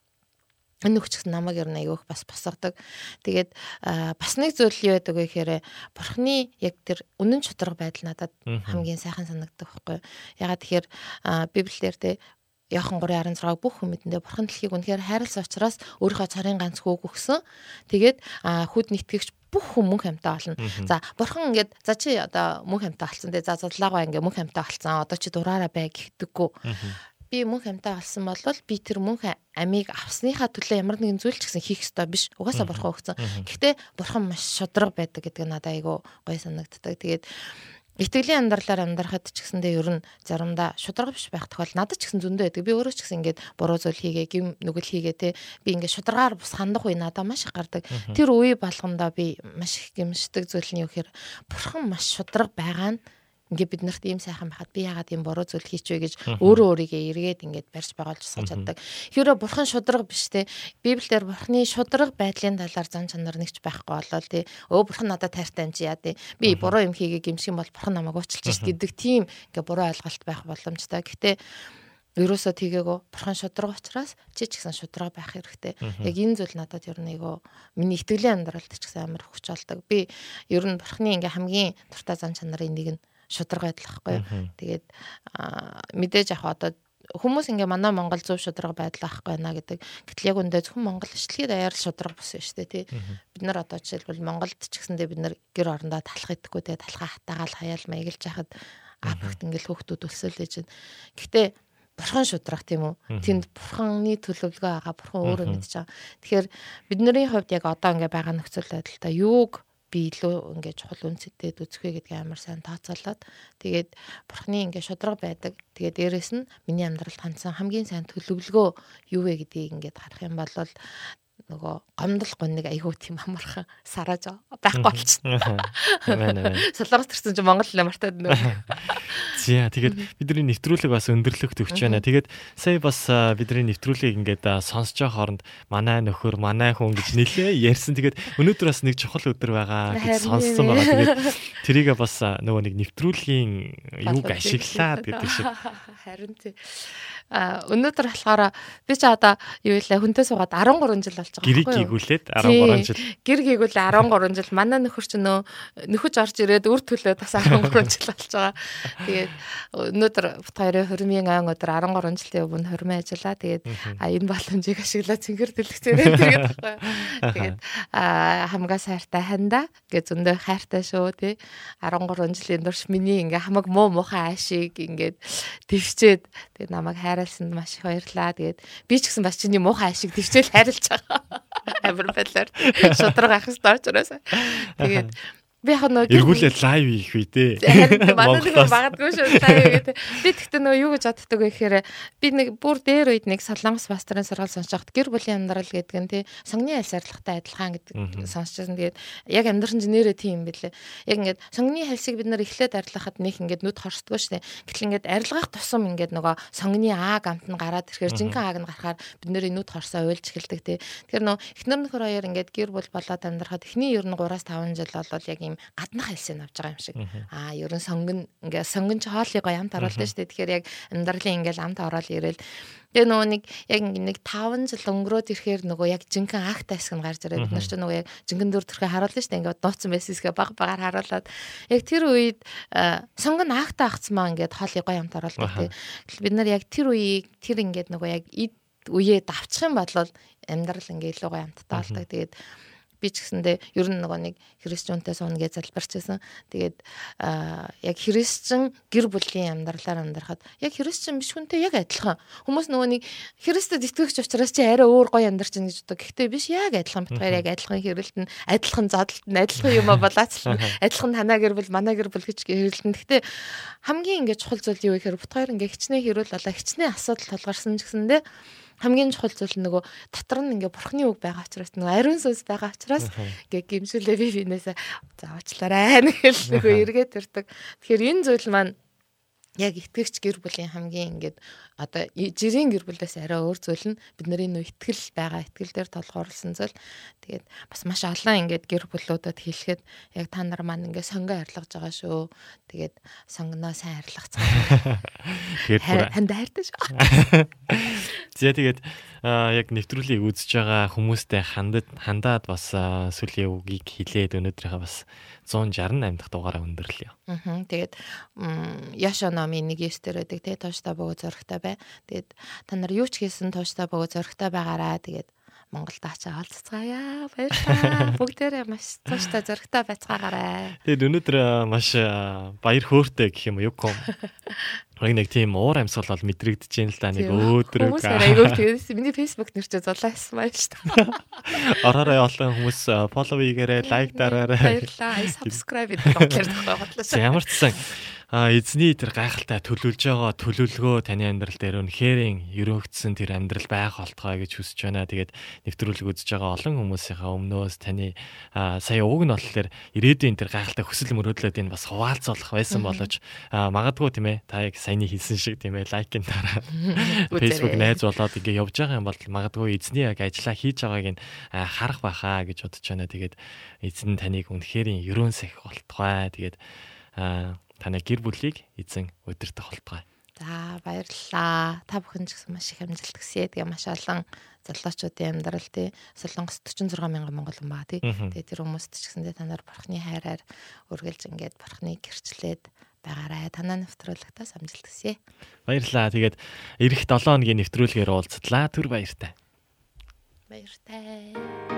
энэ өгч гэсэн намайг ер нь айгүйх бас босгодог. Тэгээд бас нэг зүйл юу байдаг вэ гэхээр бурхны яг тэр үнэн чудраг байдал надад хамгийн сайхан санагддаг байхгүй. юу. Ягаад тэгэхээр Библиэлд те Яхан 3:16 бүх хүмүүдэндээ бурхан дэлхийг үнэхээр хайрлсан учраас өөрийнхөө царийн ганц хүүг өгсөн. Тэгээд хүд нэтгэгч бүх хүн мөнх амьтаа болно. За бурхан ингээд за чи одоо мөнх амьтаа болсон. Тэгээ за зудлаагаа ингээд мөнх амьтаа болсон. Одоо чи дураараа бай гэхдэггүй би мөнх амьтаа болсон бол би тэр мөнх амийг авсныхаа төлөө ямар нэгэн зүйл ч гэсэн хийх ёстой биш. Угаасаа бурхан өгсөн. Гэхдээ бурхан маш шудраг байдаг гэдэг нь надад айгүй гоё санагддаг. Тэгээд итгэлийн амьдралаар амьдрахад ч гэсэндээ ер нь заримдаа шудраг биш байх тохиол надад ч гэсэн зөндөө байдаг. Би өөрөө ч гэсэн ингээд буруу зүйл хийгээ, гим нүгэл хийгээ те. Би ингээд шударгаар бус хандах үе надад маш их гардаг. Тэр үе болгондоо би маш их гимшдэг зүйл нь юу гэхээр бурхан маш шудраг байгаа нь ингээ бид нарт ийм сайхан байхад би яагаад ийм буруу зүйл хийчихвэ гэж өөрөө өөрийгөө эргээд ингээд барьж байгуулж сууж чаддаг. Хэвээрээ бурхан шудраг биш те. Библиэр бурханы шудраг байдлын талаар зан чанар нэгч байхгүй болол те. Өө бурхан надад тайртай юм чи яа те. Би буруу юм хийгээ гимших юм бол бурхан намайг уучлж шít гэдэг тийм ингээ буруу ойлголт байх боломжтой. Гэхдээ ерөөсөө тгэээгөө бурхан шудраг учраас чи ч гэсэн шудраг байх хэрэгтэй. Яг энэ зүйл надад ер нь айгу миний итгэлийн амьдралд ч гэсэн амар хүч болдог. Би ер нь бурханы ингээ хамгийн дуртай зан чанарын нэг нь шудраг байдал байхгүй. Тэгээд мэдээж яг одоо хүмүүс ингээ манай Монгол зөв шудраг байдал ахгүй байна гэдэг. Гэтэл яг үндэ зөвхөн Монгол ишлэгийн даяар шудраг болсон шүү дээ тий. Бид нар одоо жишээлбэл Монголд ч гэсэндээ бид нар гэр орондоо талах идэггүй тий талхаа хатаагаал хаяал маяглаж яхад апрагт ингээл хөөхтүүд өсөөлж байна. Гэхдээ бурхан шудрах тийм үү? Тэнд бурханы төлөвлөгөө байгаа. Бурхан өөрөө мэдж байгаа. Тэгэхээр бидний хувьд яг одоо ингээ байгаа нөхцөл байдалтай юуг би илүү ингээд чухал үнцэдтэй үзэх вэ гэдгийг амар сайн тооцоолоод тэгээд бурхны ингээд шудраг байдаг. Тэгээд дээрэс нь миний амьдралд хандсан хамгийн сайн төлөвлөгөө юу вэ гэдгийг ингээд харах юм бол нөгөө гомдол гоныг айгүй тийм амархан сарааж байхгүй болчихсон. Солонгос төрсэн чинь Монгол хэлээ мартаад нөгөө. [LAUGHS] За тэгээд бидний нэвтрүүлэг бас өндөрлөх төгч байна. Тэгээд сая бас бидний нэвтрүүлгийг ингээд сонсож байгаа хооронд манай нөхөр, манай хүн гэж нэлээ ярьсан. Тэгээд өнөөдөр бас нэг чухал өдөр байгаа гэж сонссон тийм байгаа. Тэгээд тэрийг бас нөгөө нэг нэвтрүүлгийн юуг ашиглаад [LAUGHS] гэдэг шиг. Харин тий. А өнөөдөр болохоор би ч одоо юу вэ хүнтэй суугаад 13 жил болж байгаа Гэрийг гүйгүүлээд Тий. 13 жил. Гэр гийгүүл 13 жил манай нөхөр ч нөө нөхөж орж ирээд үр төлөө бас 13 [LAUGHS] жил болж байгаа. Тэгээд өнөөдөр бут хоёрын хөрмийн ан өдөр 13 жилийн өмнө хөрмөө ажиллаа. Тэгээд энэ боломжийг ашиглаад цэнгэр дэлгэцээрээ [LAUGHS] тэгээд. Тэгээд хамгаа сайртай ханда гэж зөндөө хайртай шүү тий. 13 жилийн турш миний ингээ хамаг муу муухай аашиг ингээд твчээд тэгээд намайг хайрлсанд маш их баярлаа. Тэгээд би ч гэсэн бас чиний муухай аашиг твчээл хайрлаж байгаа. [LAUGHS] Амар байлаар шудраг ах хэвээр очроос. Тэгээд би яг нөгөө Эргүүлээ лайв хийх үү. [LAUGHS] Харин манай нэг магадгүй шүү таа гэдэг. Би тэгтээ нөгөө юу гэж боддог вэ гэхээр би нэг бүр дээр үед нэг Солонгос пастрын сургаал сонсож гэр бүлийн амьдрал гэдэг нь тий сонгоны аль сарлагтай адилхан гэдэг сонсчихсан. Тэгээд яг амьдрын чинь нэрээ тийм билээ. Яг ингээд сонгоны хальсыг бид нар эхлээд арилгахад нэг ингээд нүд хорсдгоо штэ. Гэтэл ингээд арилгах тусам ингээд нөгөө сонгоны аа гамт нь гараад ирэхээр жинхэнэ ааг нь гарахаар бид нэр нүд хорсоо уйлж эхэлдэг тий. Тэгэхээр нөгөө эхнэр нөхөр хоёр ингээд гэр бүл болоод амьдрахад эхний ер нь 3-5 жил бол яг юм гаднах хэлсээ авч байгаа юм шиг. Аа ерөн сонгон ингээ сонгон ч хоолыг гоё амт оруулдаг шүү дээ. Тэгэхээр яг амьдралын ингээл амт ороод ирээл Тэгээ нөгөө нэг яг нэг 5 жил өнгөрөөд ирэхээр нөгөө яг жинхэнэ акт таск нь гарч ирээд бид нар ч нөгөө яг жинхэнэ дүр төрхөө харуулсан шүү дээ. Ингээд дууцсан байсэсгээ баг багаар харуулад яг тэр үед сонгон акт агцмаа ингээд хоолыг гоё амт оруулдаг бид нар яг тэр үеийг тэр ингээд нөгөө яг эд үеэ давчих юм бол амьдрал ингээ илүү гоё амттай болдог. Тэгээд би ч гэсэндээ ер нь нөгөө нэг христчунтай сууна гэж залбирчээсэн. Тэгээд аа яг христчин гэр бүлийн амьдралаар амьдрахад яг христчин биш хүнтэй яг адилхан. Хүмүүс нөгөө нэг христэд итгэгч учраас чи арай өөр гоё амьдарч байна гэж боддог. Гэхдээ биш яг адилхан бит хоёр яг адилхан хэрэлтэн, адилхан зодолтон, адилхан юм а болаацлан [LAUGHS] адилхан танаа гэр бүл, манай гэр бүл гэж хэрэлтэн. Гэхдээ хамгийн ингээ чухал зүйл юу гэхээр бит хоёр ингээ хичнээн хэрүүл болоо хичнээн асуудал тулгарсан ч гэсэндээ хамгийн чухал зүйл нөгөө дотор нь ингээ бурхны үг байгаа учраас нөгөө ариун сүнс байгаа учраас ингээ гимшүүлээ би бинээсээ заавчлаарай нэгэл [LAUGHS] нөгөө эргээд ирдэг. Тэгэхээр энэ зүйл маань яг итгэгч гэр бүлийн хамгийн ингээд одоо жирийн гэр бүлээс арай өөр зүйл нь бидний нөө итгэл байгаа итгэл дээр толгуурлсан зүйл. Тэгээд бас маш олон ингээд гэр бүлүүдэд хэлэхэд яг та нар маань ингээд сонгоо арилгаж байгаа шүү. Тэгээд сонгоноо сайн арилгацгаа. Тэгээд [LAUGHS] Ханд хайртай шүү. [LAUGHS] За тэгээд яг нэвтрүүлгийг үзэж байгаа хүмүүстэй хандад хандаад бас сүлийн үгийг хэлээд өнөөдрийнхээ бас 168 дахь дугаараа өндөрлөё. Аа. Тэгээд Яшо номын нэг ёс төр байдаг те тууштай бөгөө зөрөгтэй бай. Тэгээд та нар юу ч хийсэн тууштай бөгөө зөрөгтэй байгаараа тэгээд Монголд очиж олцгаая. Баярлалаа. Бүгдээрээ маш тууштай зөрөгтэй байцгаагаарай. Тэгээд өнөөдөр маш баяр хөөртэй гэх юм уу юг ком. Нэг тийм уур амьсгал бол мэдрэгдэж байна л да нэг өөдрөг. Хүмүүс айгүй тэгээс миний фэйсбુક нэр чи зулаасан байна шүү дээ. Ороорой олон хүмүүс follow хийгээрэй, лайк дараарай. Баярлалаа. Subscribe тохиолдлоо бодлоо. Ямар ч сан эзний тэр гайхалтай төлөвлөж байгаа төлөвлөгөө таны амьдрал дээр үнэхэрийн өрөөгдсөн тэр амьдрал байх болтгой гэж хүсэж байна. Тэгээд нэвтрүүлэг үзэж байгаа олон хүмүүсийнхаа өмнөөс таны сая уг нь болохоор ирээдүйн тэр гайхалтай хүсэл мөрөөдлөд энэ бас хуваалцуулах байсан боловч магадгүй тийм ээ та яг саяны хэлсэн шиг тийм ээ лайкын дараа [LAUGHS] Facebook найз болоод ингээ явж байгаа юм бол магадгүй эзний яг ажиллаа хийж байгааг нь харах байхаа гэж бодож байна. Тэгээд эзэн таныг үнэхэрийн ерөөнсөх болтгой. Тэгээд а, таны гэр бүлийг эзэн өдөртөх болтгой. За баярлалаа. Та бүхэн ч гэсэн маш их амжилт хүсье. Тэгээ маш олон залуучуудын амьдрал тий Солонгос 46 мянган монголон баа тий. Тэгээ тэр хүмүүст ч гэсэндээ та нар бурхны хайраар үргэлж ингээд бурхныг гэрчлээд байгаарай. Танаа нэвтрүүлэгтээс амжилт хүсье. Баярлалаа. Тэгээд эх 7 өдрийн нэвтрүүлгээр уулзтлаа. Түр баяртай. Баяртай.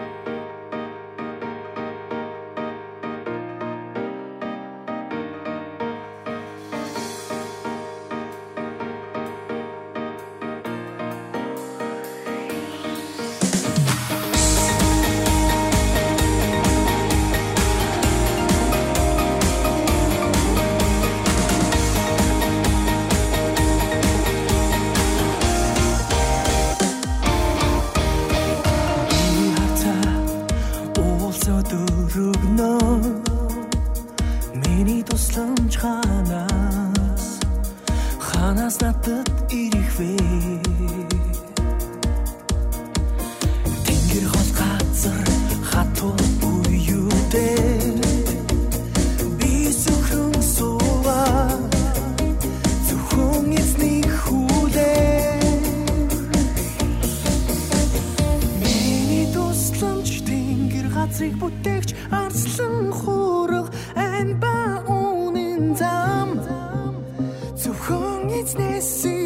ханаас ханаас надад ирэх вэ Тэнгэр хол газар хатуу буюу дээр газрыг бүтээгч арслан хуу it's necessary.